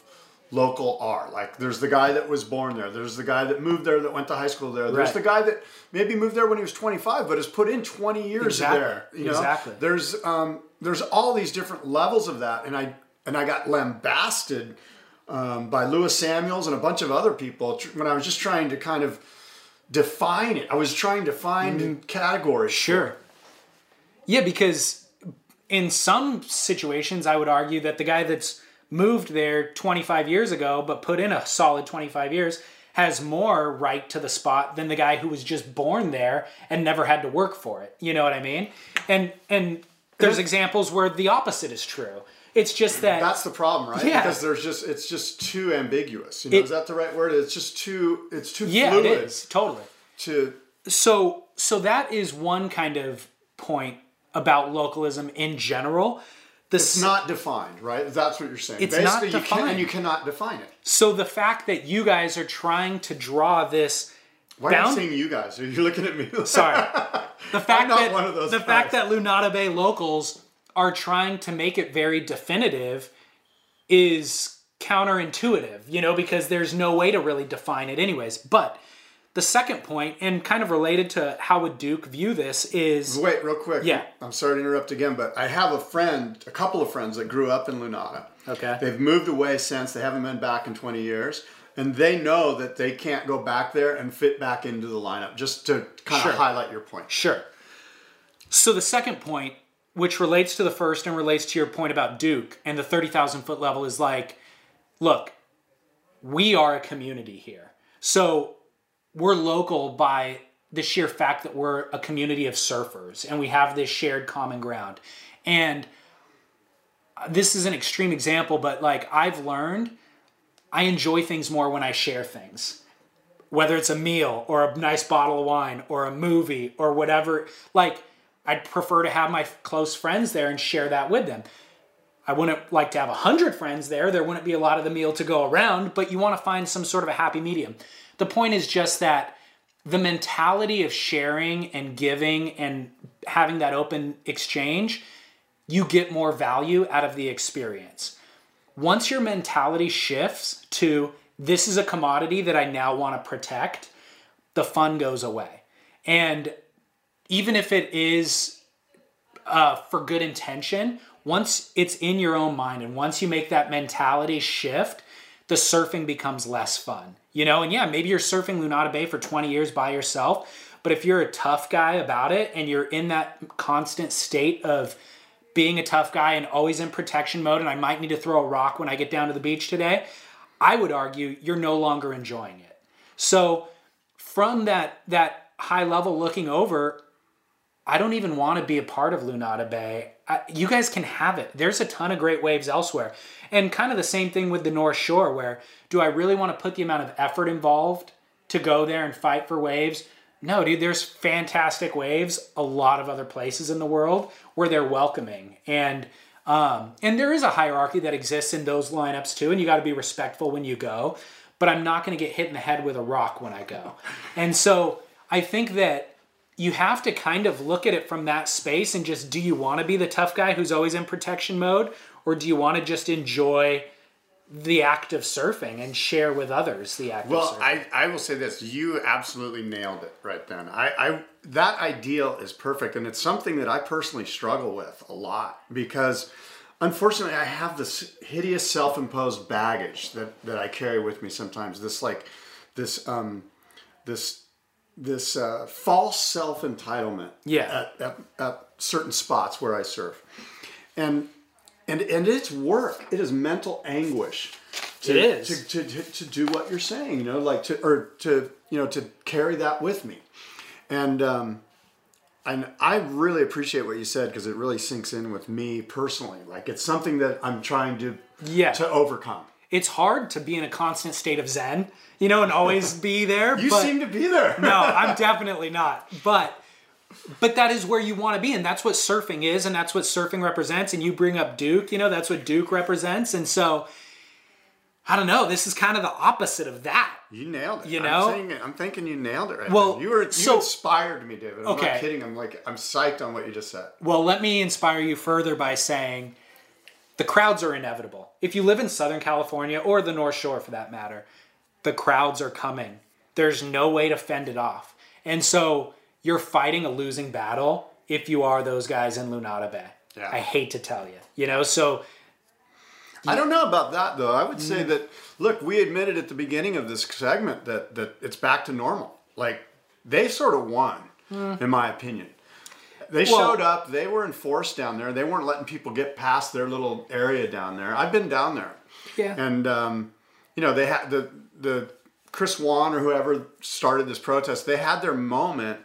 local are. Like, there's the guy that was born there. There's the guy that moved there, that went to high school there. There's Right. the guy that maybe moved there when he was 25, but has put in 20 years Exactly. there. You know, Exactly. there's um, there's all these different levels of that, and I and I got lambasted um, by Lewis Samuels and a bunch of other people tr- when I was just trying to kind of define it. I was trying to find mm-hmm. categories. Sure. Yeah, because in some situations, I would argue that the guy that's moved there 25 years ago, but put in a solid 25 years, has more right to the spot than the guy who was just born there and never had to work for it. You know what I mean? And and there's examples where the opposite is true. It's just that That's the problem, right? Yeah. Because there's just it's just too ambiguous. You know, It- is that the right word? It's just too it's too yeah, fluid it is totally. to so so that is one kind of point about localism in general. The it's not defined, right? That's what you're saying. It's not Basically, you can defined. and you cannot define it. So the fact that you guys are trying to draw this Why are you bound- saying you guys? Are you looking at me? sorry, the fact not that one of those the guys. fact that Lunada Bay locals are trying to make it very definitive is counterintuitive, you know, because there's no way to really define it anyways. But the second point, and kind of related to how would Duke view this, is Wait, real quick. Yeah. I'm sorry to interrupt again, but I have a friend, a couple of friends that grew up in Lunada. Okay. They've moved away since. They haven't been back in 20 years. And they know that they can't go back there and fit back into the lineup, just to kind Sure. of highlight your point. Sure. So the second point, which relates to the first and relates to your point about Duke and the 30,000 foot level, is like, look, we are a community here. So we're local by the sheer fact that we're a community of surfers and we have this shared common ground. And this is an extreme example, but like I've learned, I enjoy things more when I share things whether it's a meal or a nice bottle of wine or a movie or whatever like i'd prefer to have my close friends there and share that with them. I wouldn't like to have a hundred friends there. There wouldn't be a lot of the meal to go around but you want to find some sort of a happy medium. The point is just that the mentality of sharing and giving and having that open exchange you get more value out of the experience. Once your mentality shifts to this is a commodity that I now want to protect, the fun goes away. And even if it is uh, for good intention, once it's in your own mind and once you make that mentality shift, the surfing becomes less fun. You know, and yeah, maybe you're surfing Lunada Bay for 20 years by yourself, but if you're a tough guy about it and you're in that constant state of being a tough guy and always in protection mode, and I might need to throw a rock when I get down to the beach today, I would argue you're no longer enjoying it. So from that that high level looking over, I don't even want to be a part of Lunada Bay. I, you guys can have it. There's a ton of great waves elsewhere. And kind of the same thing with the North Shore, where do I really want to put the amount of effort involved to go there and fight for waves? No, dude, there's fantastic waves a lot of other places in the world where they're welcoming. And um, and there is a hierarchy that exists in those lineups too, and you got to be respectful when you go. But I'm not going to get hit in the head with a rock when I go. And so I think that you have to kind of look at it from that space and just do you want to be the tough guy who's always in protection mode, or do you want to just enjoy the act of surfing and share with others the act of Well, surfing? I, I will say this: you absolutely nailed it right then. I, I that ideal is perfect, and it's something that I personally struggle with a lot because, unfortunately, I have this hideous self-imposed baggage that that I carry with me sometimes. This like this um this this uh, false self entitlement. Yeah. At, at, at certain spots where I surf, and and and it's work. It is mental anguish. To, It is. to, to, to, to do what you're saying. You know, like to or to you know to carry that with me, and um, and I really appreciate what you said because it really sinks in with me personally. Like it's something that I'm trying to Yeah. to overcome. It's hard to be in a constant state of zen, you know, and always be there. You seem to be there. no, I'm definitely not. But but that is where you want to be, and that's what surfing is, and that's what surfing represents. And you bring up Duke, you know, that's what Duke represents. And so I don't know. This is kind of the opposite of that. You nailed it. You know? I'm, it, I'm thinking you nailed it right Well, then. You were you so- inspired me, David. I'm Okay. not kidding. I'm like I'm psyched on what you just said. Well, let me inspire you further by saying the crowds are inevitable. If you live in Southern California or the North Shore for that matter, the crowds are coming. There's no way to fend it off. And so you're fighting a losing battle if you are those guys in Lunada Bay. Yeah. I hate to tell you. You know, so I don't know about that though. I would say Mm. that look, we admitted at the beginning of this segment that that it's back to normal. Like they sort of won, in my opinion. They. Well- showed up. They were enforced down there. They weren't letting people get past their little area down there. I've been down there. Yeah. And um, you know they had the the Chris Wan or whoever started this protest. They had their moment,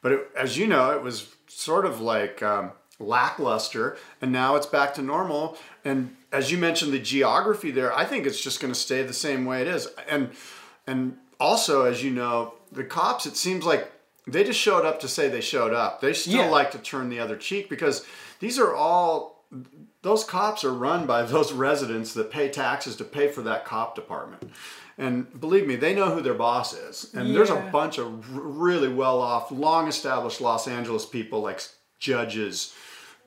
but it, as you know, it was sort of like um, lackluster, and now it's back to normal. And as you mentioned, the geography there, I think it's just going to stay the same way it is. And and also, as you know, the cops. It seems like they just showed up to say they showed up. They still Yeah. like to turn the other cheek because these are all those cops are run by those residents that pay taxes to pay for that cop department. And believe me, they know who their boss is. And there's a bunch of really well off, long established Los Angeles people like judges,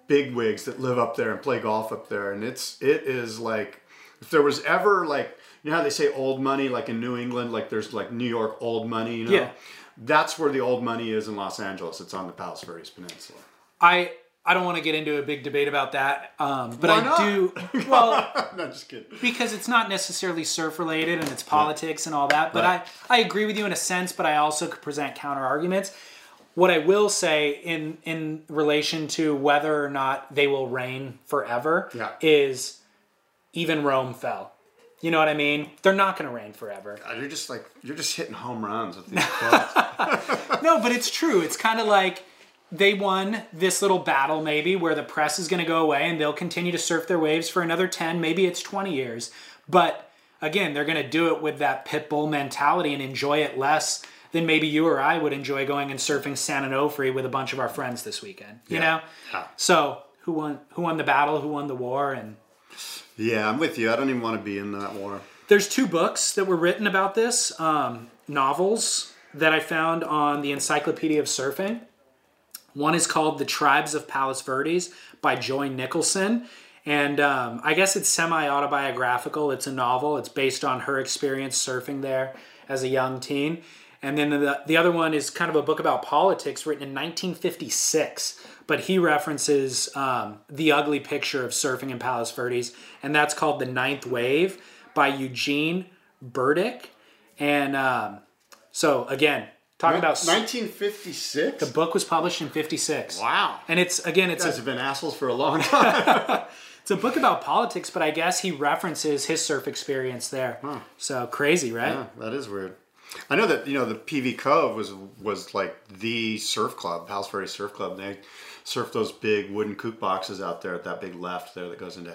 bigwigs that live up there and play golf up there. And it's, it is like, if there was ever like you know how they say old money like in New England, like there's like New York old money, you know. Yeah. That's where the old money is in Los Angeles. It's on the Palos Verdes Peninsula. I I don't want to get into a big debate about that, um, but I do. Well, no, just kidding. because it's not necessarily surf related and it's politics and all that. But Right. I, I agree with you in a sense, but I also could present counter arguments. What I will say in in relation to whether or not they will reign forever Yeah. is even Rome fell. You know what I mean? They're not going to reign forever. God, You're just like you're just hitting home runs with these quotes. No, but it's true. It's kind of like they won this little battle, maybe, where the press is going to go away and they'll continue to surf their waves for another 10, maybe it's 20 years. But again, they're going to do it with that pit bull mentality and enjoy it less than maybe you or I would enjoy going and surfing San Onofre with a bunch of our friends this weekend. You know? Yeah. So who won who won the battle, who won the war, and yeah, I'm with you. I don't even want to be in that war. There's two books that were written about this, um, novels that I found on the Encyclopedia of Surfing. One is called The Tribes of Palos Verdes by Joy Nicholson. And um, I guess it's semi autobiographical. It's a novel. It's based on her experience surfing there as a young teen. And then the, the other one is kind of a book about politics written in 1956. But he references um, the ugly picture of surfing in Palos Verdes. And that's called The Ninth Wave by Eugene Burdick. And um, so, again, talking about. 1956. The book was published in 56. Wow. And it's, again, it's You a have been assholes for a long time. It's a book about politics, but I guess he references his surf experience there. So crazy, right? Yeah, that is weird. I know that you know the PV Cove was was like the surf club, Palos Verdes Surf Club. They surf those big wooden kook boxes out there at that big left there that goes into,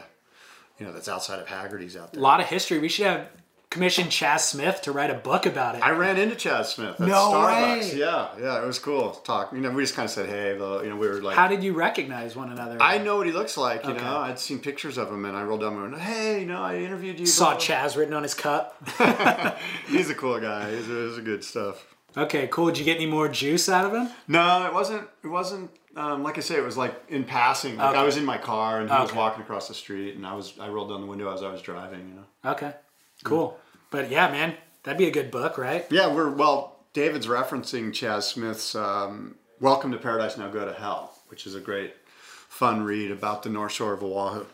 you know, that's outside of Haggerty's out there. A lot of history. We should have commissioned Chaz Smith to write a book about it. I ran into Chaz Smith at No Starbucks. way. Yeah, yeah, it was cool. Talk. You know, we just kind of said, hey, though. You know, we were like, How did you recognize one another? I know what he looks like. You Okay. know, I'd seen pictures of him, and I rolled down and went, hey, you know, I interviewed you. saw blah, Chaz written on his cup. He's a cool guy. He's, he's a good stuff. Okay, cool. Did you get any more juice out of him? No, it wasn't. It wasn't. Um, like I say, it was like in passing. Like I was in my car and he was walking across the street, and I was I rolled down the window as I was driving. You know. Okay, cool. But yeah, man, that'd be a good book, right? Yeah, we're well. David's referencing Chaz Smith's um, "Welcome to Paradise, Now Go to Hell," which is a great, fun read about the North Shore of Oahu.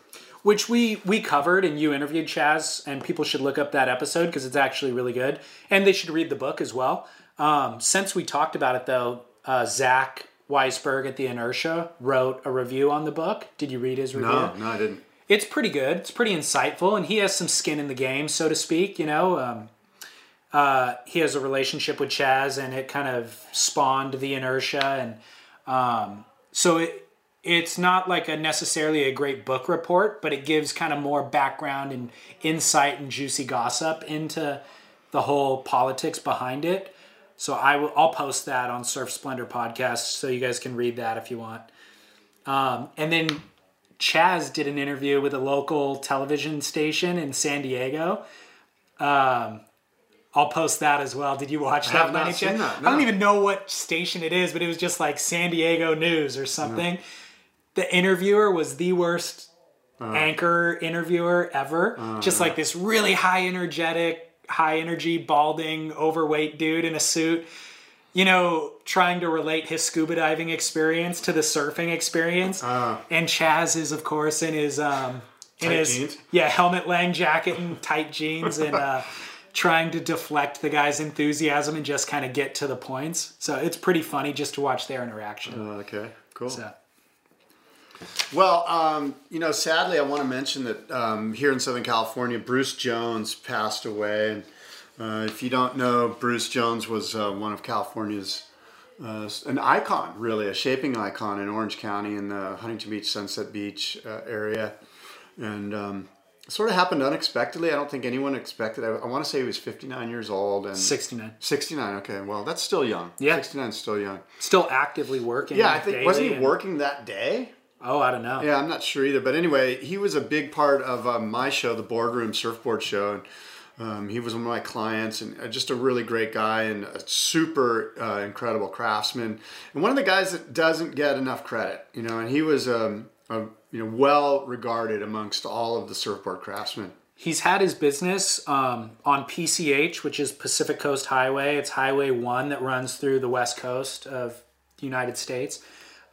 which we we covered and you interviewed Chaz, and people should look up that episode because it's actually really good, and they should read the book as well. Um, since we talked about it though, uh, Zach Weisberg at the Inertia wrote a review on the book. Did you read his review? No, no, I didn't. It's pretty good. It's pretty insightful, and he has some skin in the game, so to speak. You know, um, uh, he has a relationship with Chaz, and it kind of spawned the inertia, and um, so it it's not like a necessarily a great book report, but it gives kind of more background and insight and juicy gossip into the whole politics behind it. So I will I'll post that on Surf Splendor podcast, so you guys can read that if you want. Um, and then Chaz did an interview with a local television station in San Diego. Um, I'll post that as well. Did you watch that? have not seen that, I don't even know what station it is, but it was just like San Diego News or something. The interviewer was the worst Uh. anchor interviewer ever. just like this really high energetic, high energy, balding, overweight dude in a suit you know, trying to relate his scuba diving experience to the surfing experience. and Chaz is, of course, in his um, in Uh. His jeans? yeah Helmut Lang jacket and tight jeans and uh, trying to deflect the guy's enthusiasm and just kind of get to the points. So it's pretty funny just to watch their interaction. Oh, okay, cool. So, Well, um, you know, sadly, I want to mention that um, here in Southern California, Bruce Jones passed away. And uh, if you don't know, Bruce Jones was uh, one of California's uh, an icon, really, a shaping icon in Orange County in the Huntington Beach, Sunset Beach uh, area, and um, it sort of happened unexpectedly. I don't think anyone expected. I, I want to say he was 59 years old and 69. 69. Okay, well, that's still young. Yeah. 69 is still young. Still actively working. Yeah, I think wasn't he and- working that day? Oh, I don't know. Yeah, I'm not sure either. But anyway, he was a big part of um, my show, the Boardroom Surfboard Show. And um, he was one of my clients and uh, just a really great guy and a super uh, incredible craftsman. And one of the guys that doesn't get enough credit, you know, and he was um, a, you know, well regarded amongst all of the surfboard craftsmen. He's had his business um, on PCH, which is Pacific Coast Highway. It's Highway 1 that runs through the west coast of the United States.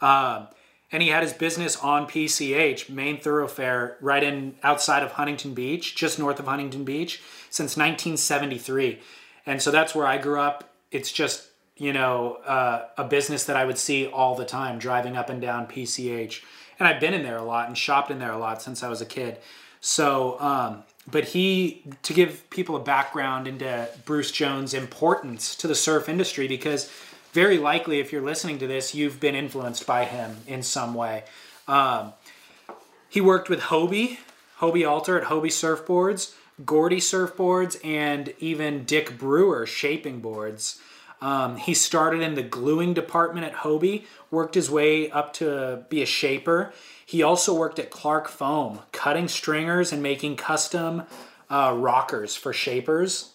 Um, and he had his business on PCH, main thoroughfare, right in outside of Huntington Beach, just north of Huntington Beach, since 1973. And so that's where I grew up. It's just, you know, uh, a business that I would see all the time driving up and down PCH. And I've been in there a lot and shopped in there a lot since I was a kid. So, um, but he to give people a background into Bruce Jones' importance to the surf industry because very likely if you're listening to this you've been influenced by him in some way. Um, he worked with Hobie, Hobie Alter at Hobie Surfboards, Gordy Surfboards, and even Dick Brewer Shaping Boards. Um, he started in the gluing department at Hobie, worked his way up to be a shaper. He also worked at Clark Foam, cutting stringers and making custom uh, rockers for shapers.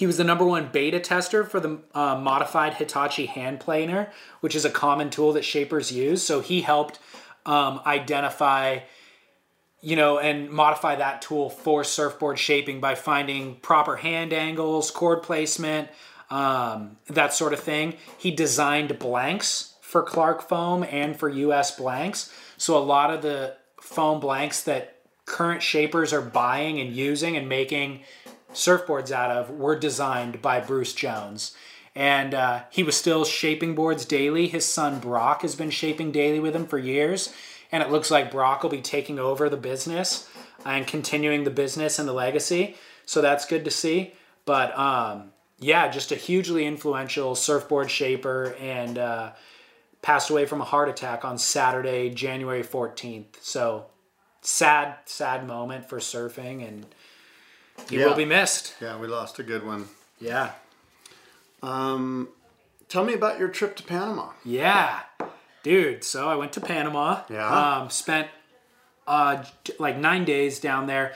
He was the number one beta tester for the uh, modified Hitachi hand planer, which is a common tool that shapers use. So he helped um, identify, you know, and modify that tool for surfboard shaping by finding proper hand angles, cord placement, um, that sort of thing. He designed blanks for Clark foam and for US blanks. So a lot of the foam blanks that current shapers are buying and using and making surfboards out of were designed by Bruce Jones. And uh, he was still shaping boards daily. His son Brock has been shaping daily with him for years. And it looks like Brock will be taking over the business and continuing the business and the legacy. So that's good to see. But um, yeah, just a hugely influential surfboard shaper and uh, passed away from a heart attack on Saturday, January 14th. So sad, sad moment for surfing, and he Yeah. will be missed. Yeah, we lost a good one. Yeah. Um, tell me about your trip to Panama. Yeah. Dude, so I went to Panama. Yeah. Um, spent uh, like nine days down there.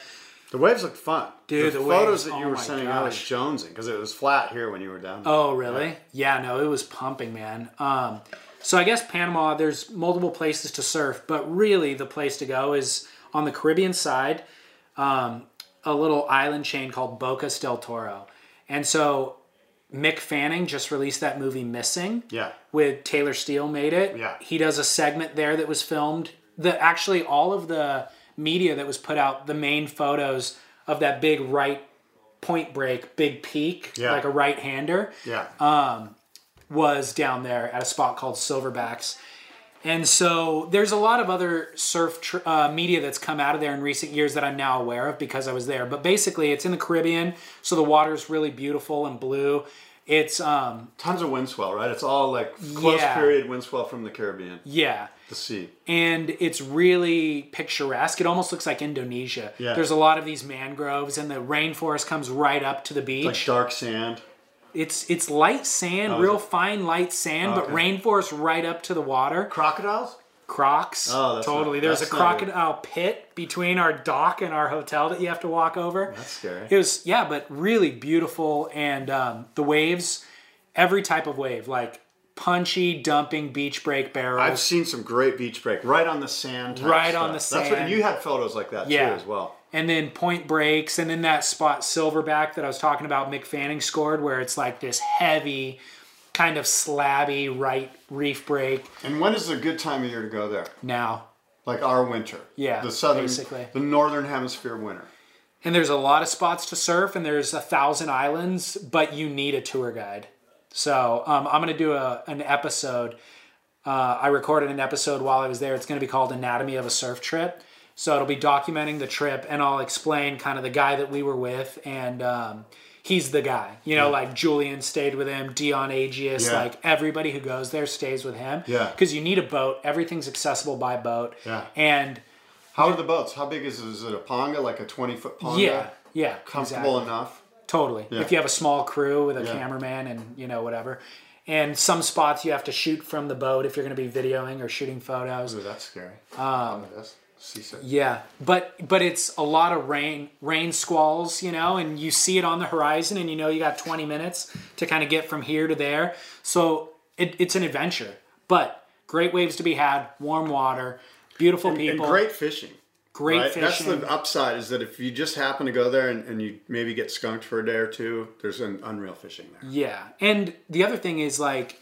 The waves looked fun. Dude, the, the photos waves, that you oh were sending out was jonesing because it was flat here when you were down. there. Oh, really? Yeah, no, it was pumping, man. Um, so I guess Panama, there's multiple places to surf, but really the place to go is on the Caribbean side, um, a little island chain called Bocas del Toro. And so Mick Fanning just released that movie Missing. Yeah. with Taylor Steele made it. Yeah. He does a segment there that was filmed. The actually all of the media that was put out, the main photos of that big right point break, big peak, Yeah. like a right hander, Yeah. Uh, was down there at a spot called Silverbacks. And so there's a lot of other surf tr- uh, media that's come out of there in recent years that I'm now aware of because I was there. But basically, it's in the Caribbean, so the water's really beautiful and blue. It's um, Tons of wind swell, right? It's all like close Yeah. period wind swell from the Caribbean, yeah, the sea. and it's really picturesque. It almost looks like Indonesia. Yeah. There's a lot of these mangroves, and the rainforest comes right up to the beach. Like dark sand. It's it's light sand, Oh, real fine light sand, Oh, but rainforest right up to the water. Crocodiles? Crocs. Oh, that's totally. not- There's a crocodile pit between our dock and our hotel that you have to walk over. That's scary. It was yeah, but really beautiful, and um, the waves, every type of wave, like punchy, dumping, beach break barrels. I've seen some great beach break right on the sand. Right on stuff. the sand. That's what sand. you had photos like that Yeah. too as well. And then point breaks, and then that spot Silverback that I was talking about, Mick Fanning scored, where it's like this heavy, kind of slabby right reef break. And when is a good time of year to go there? Now, Like our winter. Yeah, The southern, basically. the northern hemisphere winter. and there's a lot of spots to surf, and there's a thousand islands, but you need a tour guide. So um, I'm gonna do a an episode. Uh, I recorded an episode while I was there. It's gonna be called Anatomy of a Surf Trip. So it'll be documenting the trip, and I'll explain kind of the guy that we were with, and um, he's the guy. You know, like Julian stayed with him, Dion Agius, Yeah. like everybody who goes there stays with him. Yeah. Because you need a boat. Everything's accessible by boat. Yeah. And How are the boats? How big is it? Is it a ponga, like a 20 foot ponga? yeah, yeah, Comfortable exactly. enough? Totally. If you have a small crew with a Yeah. cameraman and you know whatever, and some spots you have to shoot from the boat if you're going to be videoing or shooting photos. Ooh, that's scary. Um, that's seasick. Yeah, but but it's a lot of rain rain squalls, you know, and you see it on the horizon, and you know you got 20 minutes to kind of get from here to there. So it, it's an adventure, but great waves to be had, warm water, beautiful And people. great fishing. Great Right? That's the upside is that if you just happen to go there and, and you maybe get skunked for a day or two, there's an unreal fishing there. Yeah, and the other thing is like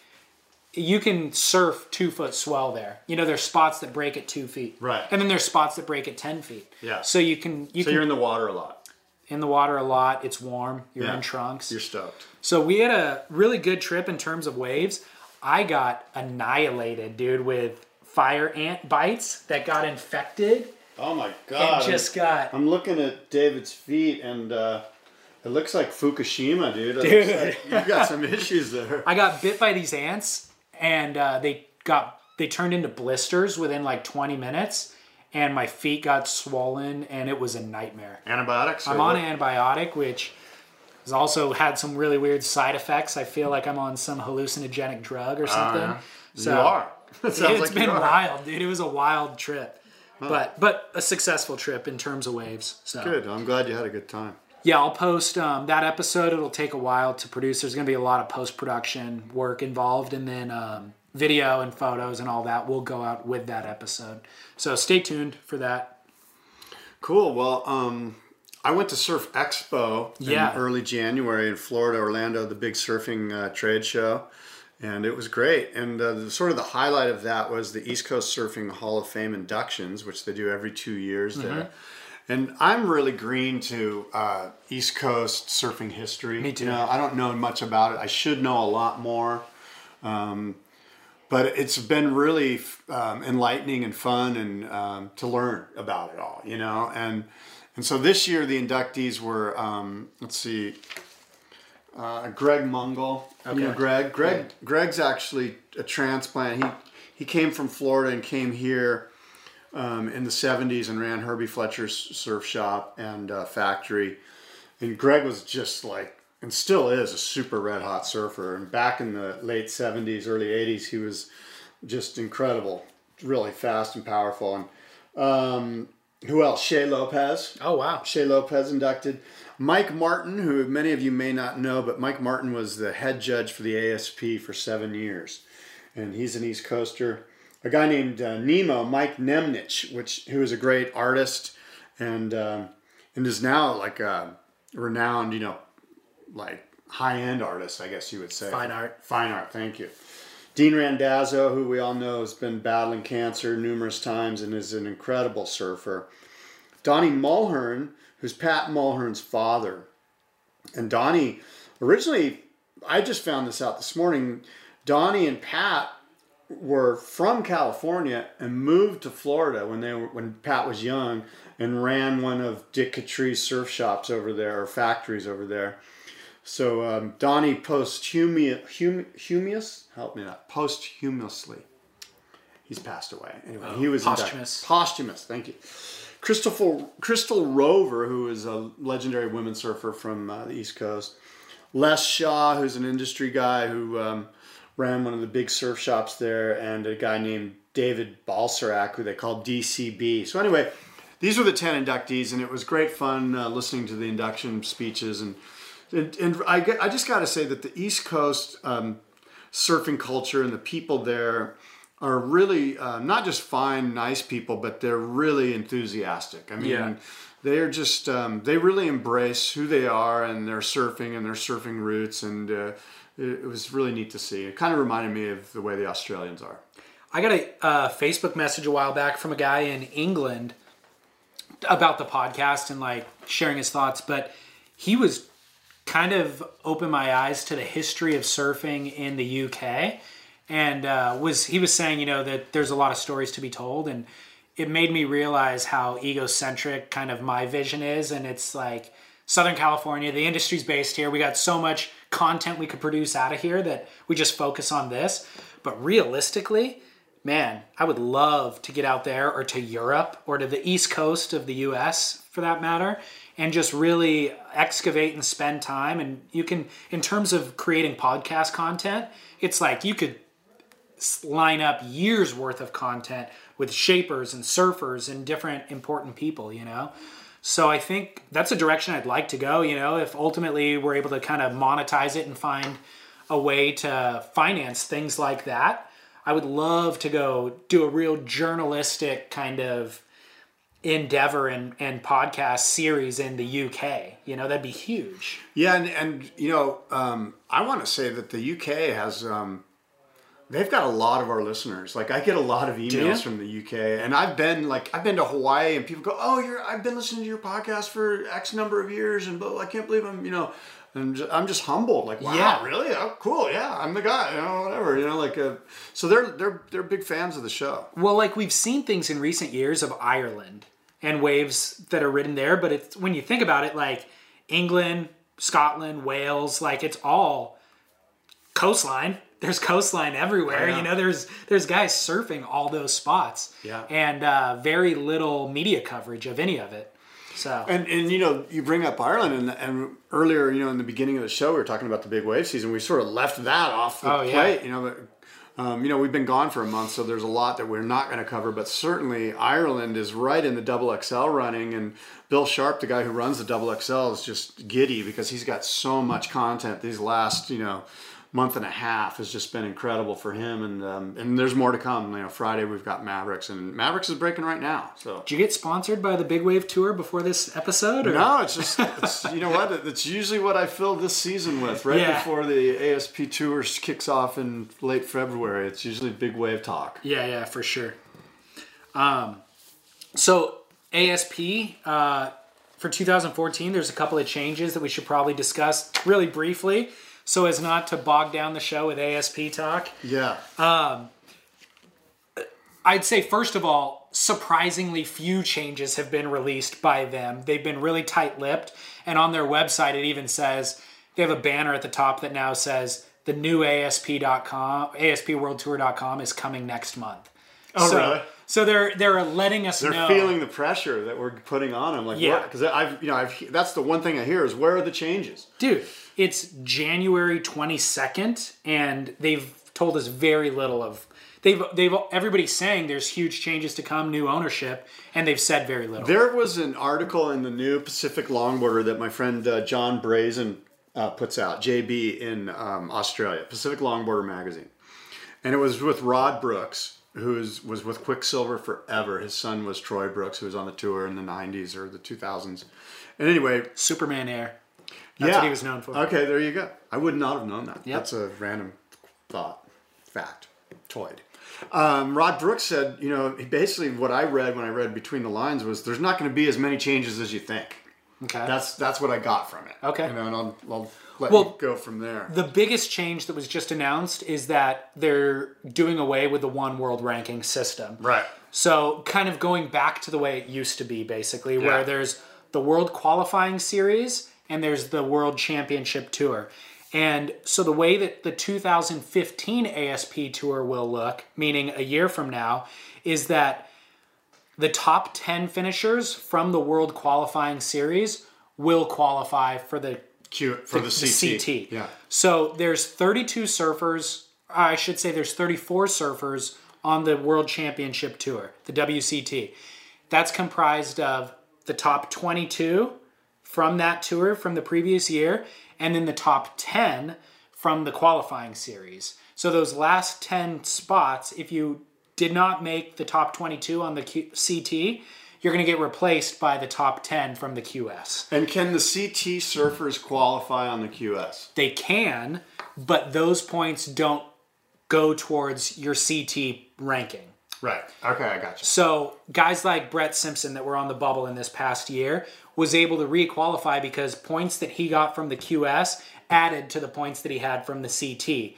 you can surf two foot swell there. You know, there's spots that break at two feet, Right. And then there's spots that break at ten feet. Yeah. So you can you So can you're in the water a lot. in the water a lot. It's warm. You're Yeah. in trunks. You're stoked. So we had a really good trip in terms of waves. I got annihilated, dude, with fire ant bites that got infected Oh my and god. just got I'm looking at David's feet and uh, it looks like Fukushima, dude. Dude. like You've got some issues there. I got bit by these ants, and uh, they got they turned into blisters within like 20 minutes, and my feet got swollen, and it was a nightmare. Antibiotics? I'm on an antibiotic, which has also had some really weird side effects. I feel like I'm on some hallucinogenic drug or something. yeah. So you are. It it's like been wild, dude. It was a wild trip. But but a successful trip in terms of waves. So Good. I'm glad you had a good time. Yeah, I'll post um, that episode. It'll take a while to produce. There's going to be a lot of post production work involved, and then um, video and photos and all that will go out with that episode. So stay tuned for that. Cool. Well, um, I went to Surf Expo Yeah. in early January in Florida, Orlando, the big surfing uh, trade show, and it was great. And uh, the, sort of the highlight of that was the East Coast Surfing Hall of Fame inductions, which they do every two years Mm-hmm. there. And I'm really green to uh, East Coast surfing history. Me too. You know, I don't know much about it. I should know a lot more. Um, but it's been really um, enlightening and fun and um, to learn about it all, you know. And and so this year the inductees were um, let's see, uh, Greg Mungle. You know Okay. Greg. Greg. Greg's actually a transplant. He he came from Florida and came here um, in the '70s and ran Herbie Fletcher's surf shop and uh, factory. And Greg was just like, and still is, a super red hot surfer. And back in the late 70s, early 80s, he was just incredible, really fast and powerful. And um, who else? Shea Lopez. Oh wow! Shea Lopez inducted. Mike Martin, who many of you may not know, but Mike Martin was the head judge for the ASP for seven years. And he's an East Coaster. A guy named uh, Nemo, Mike Nemnich, which who is a great artist and um, and is now like a renowned, you know, like high end artist, I guess you would say. Fine art. Fine art, thank you. Dean Randazzo, who we all know has been battling cancer numerous times and is an incredible surfer. Donnie Mulhern, who's Pat Mulhern's father. And Donnie, originally, I just found this out this morning. Donnie and Pat were from California and moved to Florida when they were when Pat was young and ran one of Dick Catri's surf shops over there or factories over there. So um, Donnie posthumous, hum, humus, help me out, posthumously. He's passed away. Anyway, he was Posthumous. posthumous. Thank you. Crystal Crystal Rover, who is a legendary women surfer from uh, the East Coast. Les Shaw, who's an industry guy who um, ran one of the big surf shops there, and a guy named David Balsarac, who they call DCB. So anyway, these were the ten inductees, and it was great fun uh, listening to the induction speeches. And and, and I, I just got to say that the East Coast um, surfing culture and the people there are really uh, not just fine, nice people, but they're really enthusiastic. I mean, Yeah. they are just um, they really embrace who they are and their surfing and their surfing roots, and uh, it, was really neat to see. It kind of reminded me of the way the Australians are. I got a Facebook message a while back from a guy in England about the podcast and like sharing his thoughts, but he was kind of opened my eyes to the history of surfing in the UK, and uh, was he was saying you know that there's a lot of stories to be told, and it made me realize how egocentric kind of my vision is, and it's like Southern California, the industry's based here. We got so much content we could produce out of here that we just focus on this, but realistically man, I would love to get out there or to Europe or to the east coast of the US for that matter and just really excavate and spend time. And you can, in terms of creating podcast content, it's like you could line up years worth of content with shapers and surfers and different important people, you know? So I think that's a direction I'd like to go, you know, if ultimately we're able to kind of monetize it and find a way to finance things like that. I would love to go do a real journalistic kind of endeavor and, and podcast series in the UK. You know, that'd be huge. Yeah, and, and you know, um, I want to say that the UK has um, they've got a lot of our listeners. Like I get a lot of emails from the UK, and I've been like I've been to Hawaii, and people go, "Oh, you're I've been listening to your podcast for X number of years, and I can't believe I'm you know." And just, I'm just humbled, like, wow, Yeah. really? Oh, cool, yeah, I'm the guy, you know, whatever, you know, like, uh, so they're they're they're big fans of the show. Well, like we've seen things in recent years of Ireland and waves that are ridden there, but it's when you think about it, like England, Scotland, Wales, like it's all coastline. There's coastline everywhere. Yeah. You know, there's there's guys surfing all those spots. Yeah. And uh, very little media coverage of any of it. So And and you know you bring up Ireland and and earlier you know in the beginning of the show we were talking about the big wave season. We sort of left that off the Oh, yeah. You know, but, um, you know we've been gone for a month, so there's a lot that we're not going to cover. But certainly Ireland is right in the double XL running, and Bill Sharp, the guy who runs the double XL, is just giddy because he's got so much content. These last you know month and a half has just been incredible for him, and um, and there's more to come. You know, Friday we've got Mavericks, and Mavericks is breaking right now. So did you get sponsored by the Big Wave Tour before this episode? Or? no, it's just it's, you know what? It's usually what I fill this season with. Right Yeah. before the ASP tour kicks off in late February, it's usually big wave talk. Yeah, yeah, for sure. Um, so ASP uh, for 2014, there's a couple of changes that we should probably discuss really briefly, so as not to bog down the show with ASP talk. Yeah, um, I'd say first of all, surprisingly few changes have been released by them. They've been really tight-lipped, and on their website it even says they have a banner at the top that now says the new ASP.com, ASPWorldTour.com is coming next month. Oh, so, really? So they're they're letting us they're know. feeling the pressure that we're putting on them. Like, Yeah. because I've you know I've that's the one thing I hear is where are the changes? Dude, it's January 22nd and they've told us very little of they've they've everybody's saying there's huge changes to come, new ownership, and they've said very little. There was an article in the new Pacific Longboarder that my friend uh, John Brazen uh, puts out, JB in um, Australia, Pacific Longboarder magazine, and it was with Rod Brooks, who is, was with Quiksilver forever. His son was Troy Brooks, who was on the tour in the '90s or the 2000s. And anyway, Superman Air. That's yeah. what he was known for. Okay, there you go. I would not have known that. Yep. That's a random thought, fact, toyed. Um, Rod Brooks said, you know, basically what I read when I read between the lines was there's not going to be as many changes as you think. Okay. That's that's what I got from it. Okay. You know, and I'll, I'll let Well, you go from there. the biggest change that was just announced is that they're doing away with the one world ranking system. right. So, kind of going back to the way it used to be, basically, where there's the World Qualifying Series and there's the World Championship Tour. And so, the way that the 2015 ASP Tour will look, meaning a year from now, is that the top 10 finishers from the World Qualifying Series will qualify for the Cute for the, CT. CT. Yeah. So there's 32 surfers. I should say there's 34 surfers on the World Championship Tour, the WCT. That's comprised of the top 22 from that tour from the previous year, and then the top 10 from the qualifying series. So those last 10 spots, if you did not make the top 22 on the Q- CT, you're going to get replaced by the top 10 from the QS. And can the CT surfers qualify on the QS? They can, but those points don't go towards your CT ranking. Right. Okay, I got you. So guys like Brett Simpson that were on the bubble in this past year was able to re-qualify because points that he got from the QS added to the points that he had from the CT.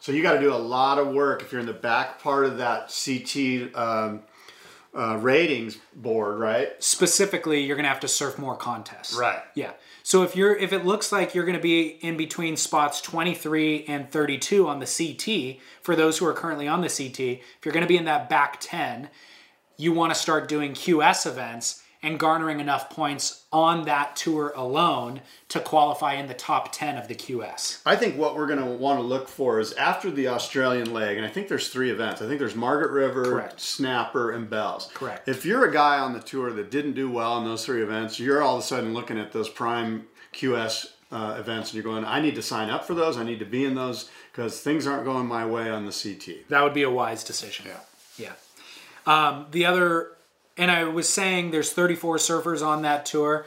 So you got to do a lot of work if you're in the back part of that CT um, uh, ratings board, right? Specifically, you're going to have to surf more contests. Right. Yeah. So if you're if it looks like you're going to be in between spots 23 and 32 on the CT for those who are currently on the CT, if you're going to be in that back 10, you want to start doing QS events and garnering enough points on that tour alone to qualify in the top 10 of the QS. I think what we're going to want to look for is after the Australian leg, and I think there's three events. I think there's Margaret River, Correct. Snapper, and Bells. Correct. If you're a guy on the tour that didn't do well in those three events, you're all of a sudden looking at those prime QS uh, events and you're going, I need to sign up for those. I need to be in those because things aren't going my way on the CT. That would be a wise decision. Yeah. Yeah. Um, the other and I was saying there's 34 surfers on that tour,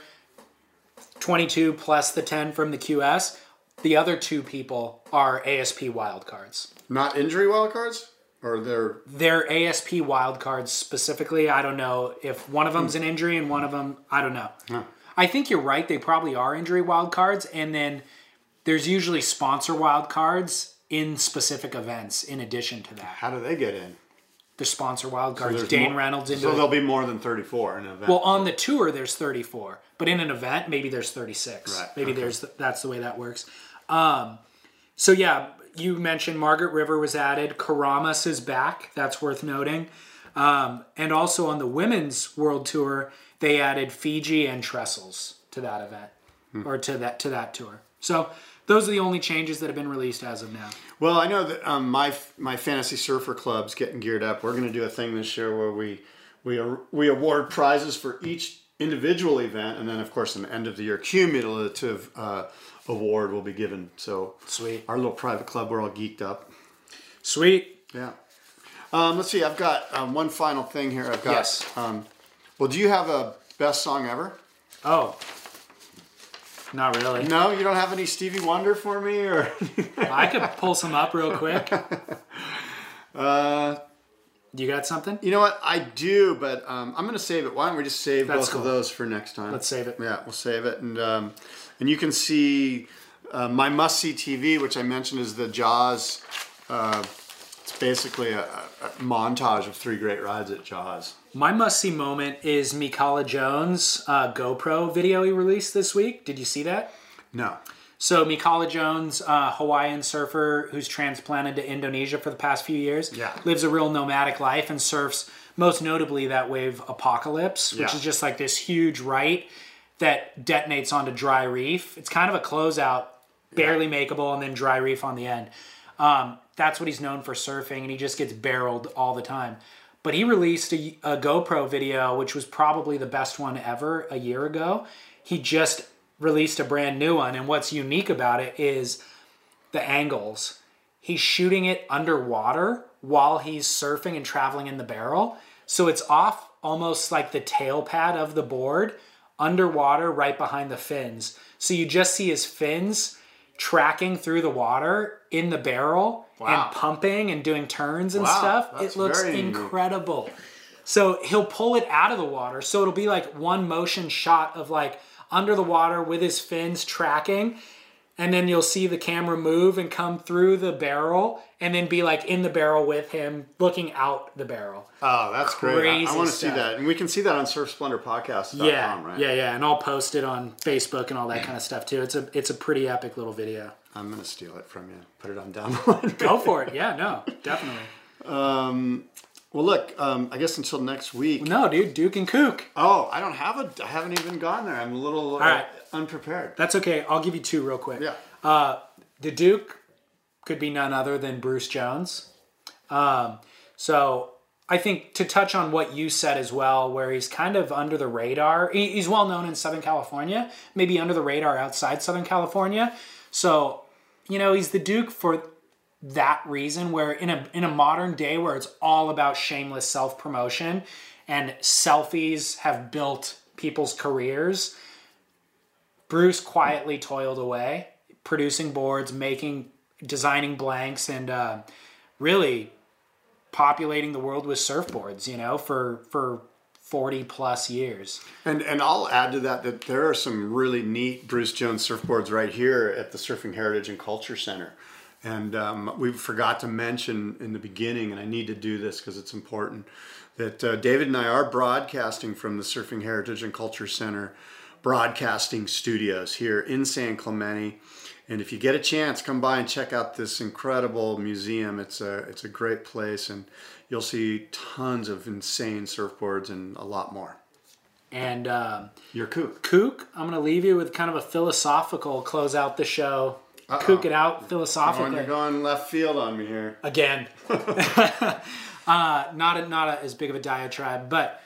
22 plus the 10 from the QS. The other two people are ASP wildcards. Not injury wildcards, or they're They're ASP wildcards specifically. I don't know if one of them's an injury and one of them, I don't know. I think you're right. They probably are injury wildcards. And then there's usually sponsor wildcards in specific events in addition to that. how do they get in? The sponsor wildcards. there's Dane more- Reynolds into So it. there'll be more than thirty-four in an event. Well, on the tour there's 34, but in an event maybe there's 36. Right, Maybe okay. there's that's the way that works. Um, so yeah, you mentioned Margaret River was added. Keramas is back. That's worth noting. Um, and also on the women's world tour, they added Fiji and Trestles to that event Hmm. or to that to that tour. So those are the only changes that have been released as of now. Well, I know that um, my my fantasy surfer club's getting geared up. We're going to do a thing this year where we we we award prizes for each individual event, and then of course an end of the year cumulative uh, award will be given. So Sweet. our little private club, we're all geeked up. Sweet. Yeah. Um, let's see. I've got um, one final thing here. I've got. Yes. Um, well, do you have a best song ever? Oh. Not really. No, you don't have any Stevie Wonder for me, or I could pull some up real quick. uh, You got something? You know what? I do, but um, I'm going to save it. Why don't we just save That's both cool. of those for next time? Let's save it. Yeah, we'll save it, and um, and you can see uh, my must see TV, which I mentioned is the Jaws. Uh, it's basically a, a montage of three great rides at Jaws. My must see moment is Mikala Jones' uh, GoPro video he released this week. Did you see that? No, So Mikala Jones, uh, Hawaiian surfer who's transplanted to Indonesia for the past few years, Yeah. lives a real nomadic life and surfs most notably that wave Apocalypse, which Yeah. is just like this huge right that detonates onto dry reef. It's kind of a closeout, barely makeable, and then dry reef on the end. Um, that's what he's known for surfing, and he just gets barreled all the time. But he released a, a GoPro video, which was probably the best one ever a year ago. He just released a brand new one, and what's unique about it is the angles. He's shooting it underwater while he's surfing and traveling in the barrel. So it's off almost like the tail pad of the board, underwater right behind the fins. So you just see his fins tracking through the water in the barrel Wow. and pumping and doing turns and Wow, stuff. It looks very incredible. So he'll pull it out of the water. So it'll be like one motion shot of like under the water with his fins tracking. And then you'll see the camera move and come through the barrel and then be like in the barrel with him looking out the barrel. oh, that's great. I, Crazy want to see that, and we can see that on SurfSplendorPodcast.com, Yeah, right? yeah, yeah. And I'll post it on Facebook and all that kind of stuff too. It's a it's a pretty epic little video. I'm gonna steal it from you. Put it on down the line. Go for it. Yeah, no, definitely. Um well, look. Um, I guess until next week. No, dude, Duke and Kook. Oh, I don't have a. I haven't even gone there. I'm a little uh, right. Unprepared. That's okay. I'll give you two real quick. Yeah. Uh, the Duke could be none other than Bruce Jones. Um, so I think to touch on what you said as well, where he's kind of under the radar. He's well known in Southern California, maybe under the radar outside Southern California. So you know he's the Duke for that reason. Where in a in a modern day where it's all about shameless self promotion and selfies have built people's careers. Bruce quietly toiled away, producing boards, making, designing blanks, and uh, really populating the world with surfboards. You know, for for forty plus years. And and I'll add to that that there are some really neat Bruce Jones surfboards right here at the Surfing Heritage and Culture Center. And um, we forgot to mention in the beginning, and I need to do this because it's important, that uh, David and I are broadcasting from the Surfing Heritage and Culture Center broadcasting studios here in San Clemente. And if you get a chance, come by and check out this incredible museum. It's a it's a great place, and you'll see tons of insane surfboards and a lot more. And um, Your kook. Kook, I'm going to leave you with kind of a philosophical close out the show. Kook it out philosophically. you're going left field on me here. again. uh, not a, not a, as big of a diatribe, but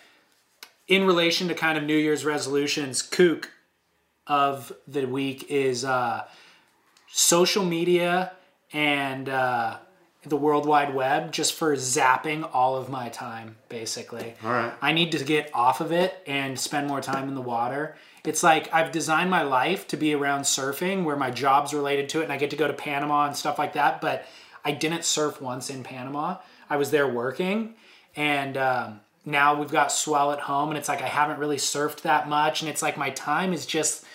in relation to kind of New Year's resolutions, kook of the week is uh, social media and uh, the World Wide Web just for zapping all of my time, basically. All right. I need to get off of it and spend more time in the water. It's like I've designed my life to be around surfing where my job's related to it and I get to go to Panama and stuff like that, but I didn't surf once in Panama. I was there working and um, now we've got swell at home and it's like I haven't really surfed that much and it's like my time is just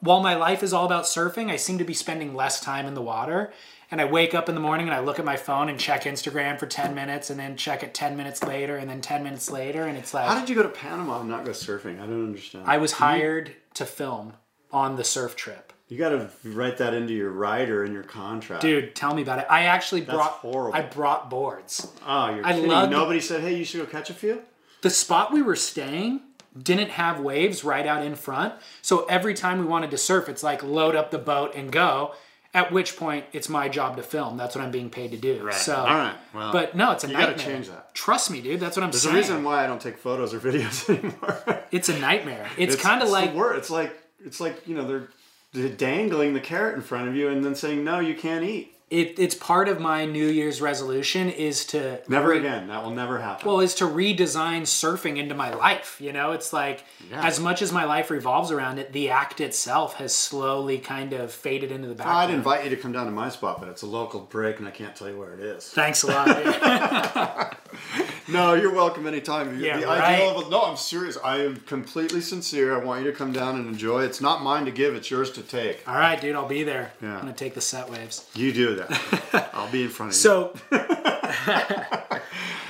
while my life is all about surfing, I seem to be spending less time in the water. And I wake up in the morning and I look at my phone and check Instagram for 10 minutes and then check it 10 minutes later and then 10 minutes later. And it's like, How did you go to Panama and not go surfing? I don't understand. I was hired to film on the surf trip. You got to write that into your rider and your contract. Dude, tell me about it. I actually brought horrible. I brought boards. Oh, you're I kidding. loved- Nobody said, hey, you should go catch a few? The spot we were staying didn't have waves right out in front. So every time we wanted to surf, it's like load up the boat and go. At which point, it's my job to film. That's what I'm being paid to do. So, All right. Well, but no, it's a nightmare. you gotta change that. Trust me, dude. That's what I'm there's saying. There's a reason why I don't take photos or videos anymore. It's a nightmare. It's, kind of it's the like it's like it's like you know they're, they're dangling the carrot in front of you and then saying no, you can't eat. it, it's part of my New Year's resolution is to Never again. That will never happen. well is to redesign surfing into my life you know it's like Yeah. as much as my life revolves around it the act itself has slowly kind of faded into the background I'd invite you to come down to my spot, but it's a local break, and I can't tell you where it is. thanks a lot. No, you're welcome anytime. Yeah, the right. ideal of no, I'm serious. I am completely sincere. I want you to come down and enjoy. It's not mine to give; it's yours to take. all right dude i'll be there Yeah. i'm gonna take the set waves You do that. I'll be in front of you. so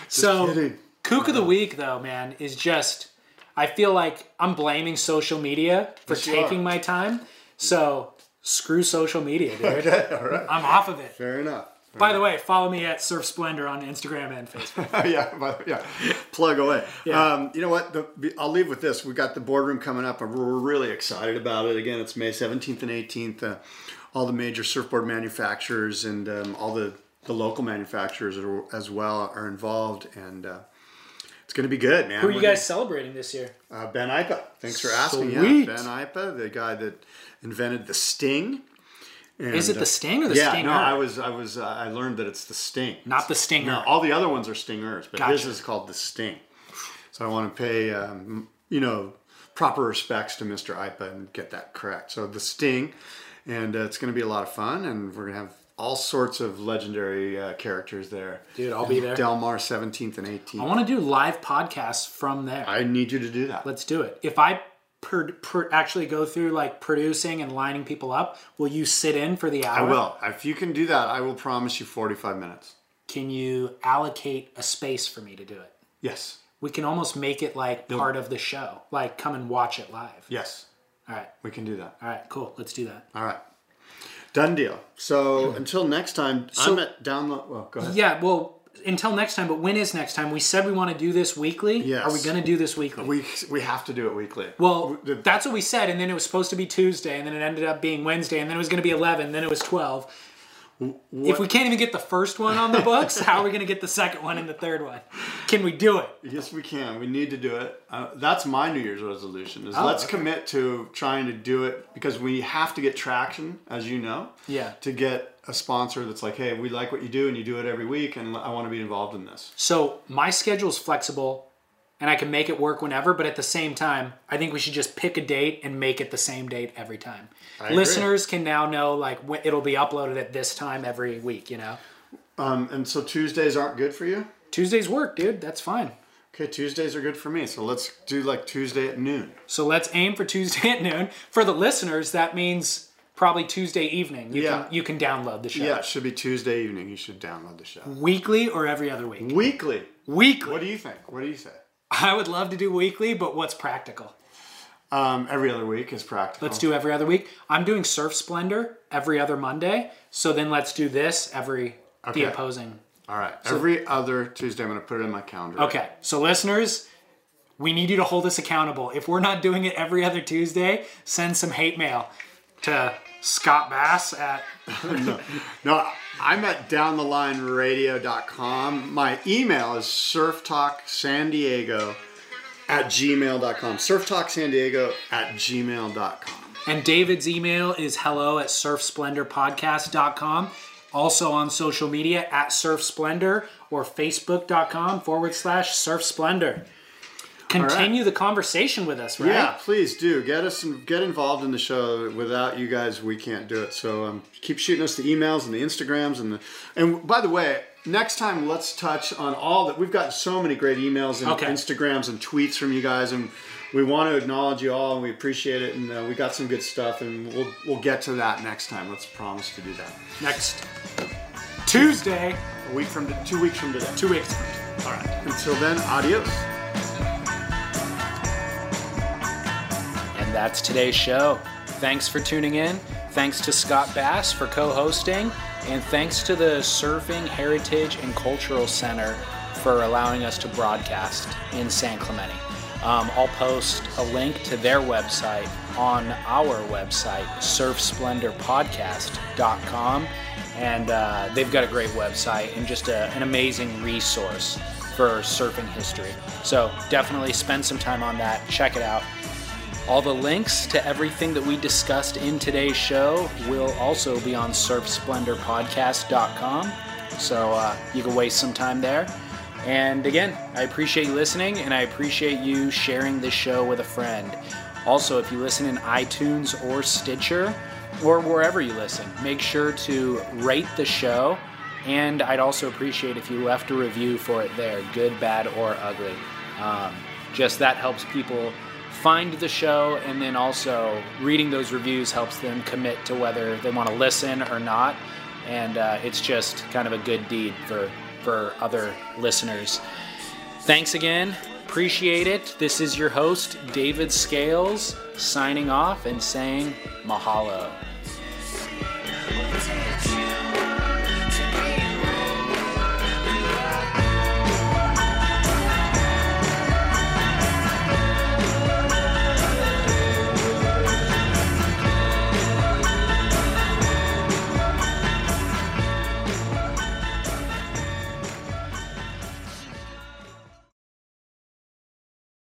so kook of the uh-huh. week though man is just i feel like i'm blaming social media for Yes, taking my time so screw social media dude all right. i'm off of it Fair enough. By the way, follow me at Surf Splendor on Instagram and Facebook. yeah, but, yeah. Plug away. Yeah. Um, you know what? The, I'll leave with this. We got the boardroom coming up, and we're really excited about it. Again, it's May 17th and 18th. Uh, all the major surfboard manufacturers and um, all the, the local manufacturers are, as well are involved, and uh, it's going to be good, man. Who are you We're guys celebrating this year? uh, Ben Aipa. Thanks for asking. Sweet. Yeah, Ben Aipa, the guy that invented the Sting. And, Is it uh, the Sting or the yeah, Stinger? no, I was, I was, uh, I learned that it's the Sting. Not the Stinger. No, all the other ones are stingers, but his is called the Sting. So I want to pay, um, you know, proper respects to Mr. Aipa and get that correct. So the Sting, and uh, it's going to be a lot of fun, and we're going to have all sorts of legendary uh, characters there. Dude, I'll be there. Del Mar 17th and 18th. I want to do live podcasts from there. I need you to do that. Let's do it. If I per, per, actually go through like producing and lining people up, will you sit in for the hour? I will. If you can do that, I will promise you 45 minutes. Can you allocate a space for me to do it? Yes. We can almost make it like part of the show. Like come and watch it live. Yes. All right. We can do that. All right. Cool. Let's do that. All right. Done deal. So hmm. until next time, So- I'm at download. Well, go ahead. Yeah. Well, until next time. But when is next time? We said we want to do this weekly. Yes. Are we going to do this weekly? We we have to do it weekly. Well, that's what we said, and then it was supposed to be Tuesday, and then it ended up being Wednesday, and then it was going to be 11, then it was 12. If we can't even get the first one on the books, how are we going to get the second one and the third one? Can we do it? yes, we can. We need to do it. Uh, that's my New Year's resolution. Is Oh, let's okay. commit to trying to do it because we have to get traction, as you know. Yeah. To get a sponsor that's like, hey, we like what you do, and you do it every week, and I want to be involved in this. So my schedule is flexible, and I can make it work whenever, but at the same time, I think we should just pick a date and make it the same date every time. agree. Listeners can now know like when it'll be uploaded at this time every week, you know? Um, and so Tuesdays aren't good for you. Tuesdays work, dude. That's fine. Okay, Tuesdays are good for me. So let's do like Tuesday at noon. So let's aim for Tuesday at noon. For the listeners, that means probably Tuesday evening. You Yeah. can you can download the show. Yeah, it should be Tuesday evening. You should download the show. Weekly or every other week? Weekly. Weekly. What do you think? What do you say? I would love to do weekly, but what's practical? Um, every other week is practical. Let's do every other week. I'm doing Surf Splendor every other Monday. So then let's do this every Okay. the opposing. All right. Every other Tuesday, I'm going to put it in my calendar. Okay. So listeners, we need you to hold us accountable. If we're not doing it every other Tuesday, send some hate mail to Scott Bass at No, I'm at downthelineradio.com. My email is surftalksandiego at gmail.com. Surftalksandiego at gmail.com. And David's email is hello at surfsplendorpodcast.com. Also on social media at Surf Splendor or Facebook.com forward slash Surf Continue the conversation with us, right? Yeah, please do get us get involved in the show. Without you guys, we can't do it. So um, keep shooting us the emails and the Instagrams and the. And by the way, next time let's touch on all that. We've gotten so many great emails and Okay. Instagrams and tweets from you guys, and we want to acknowledge you all, and we appreciate it. And uh, we got some good stuff, and we'll we'll get to that next time. Let's promise to do that. Next Tuesday, A week from two weeks from today. two weeks. All right. Until then, adios. And that's today's show. Thanks for tuning in. Thanks to Scott Bass for co hosting. And thanks to the Surfing Heritage and Cultural Center for allowing us to broadcast in San Clemente. Um, I'll post a link to their website on our website, surfsplendorpodcast.com. And uh, they've got a great website and just a, an amazing resource for surfing history. So definitely spend some time on that. Check it out. All the links to everything that we discussed in today's show will also be on surfsplendorpodcast.com. So uh, you can waste some time there. And again, I appreciate you listening and I appreciate you sharing this show with a friend. Also, if you listen in iTunes or Stitcher or wherever you listen, make sure to rate the show. And I'd also appreciate if you left a review for it there, good, bad, or ugly. Um, just that helps people find the show, and then also reading those reviews helps them commit to whether they want to listen or not. And uh, it's just kind of a good deed for for other listeners. Thanks again. Appreciate it. This is your host, David Scales, signing off and saying mahalo.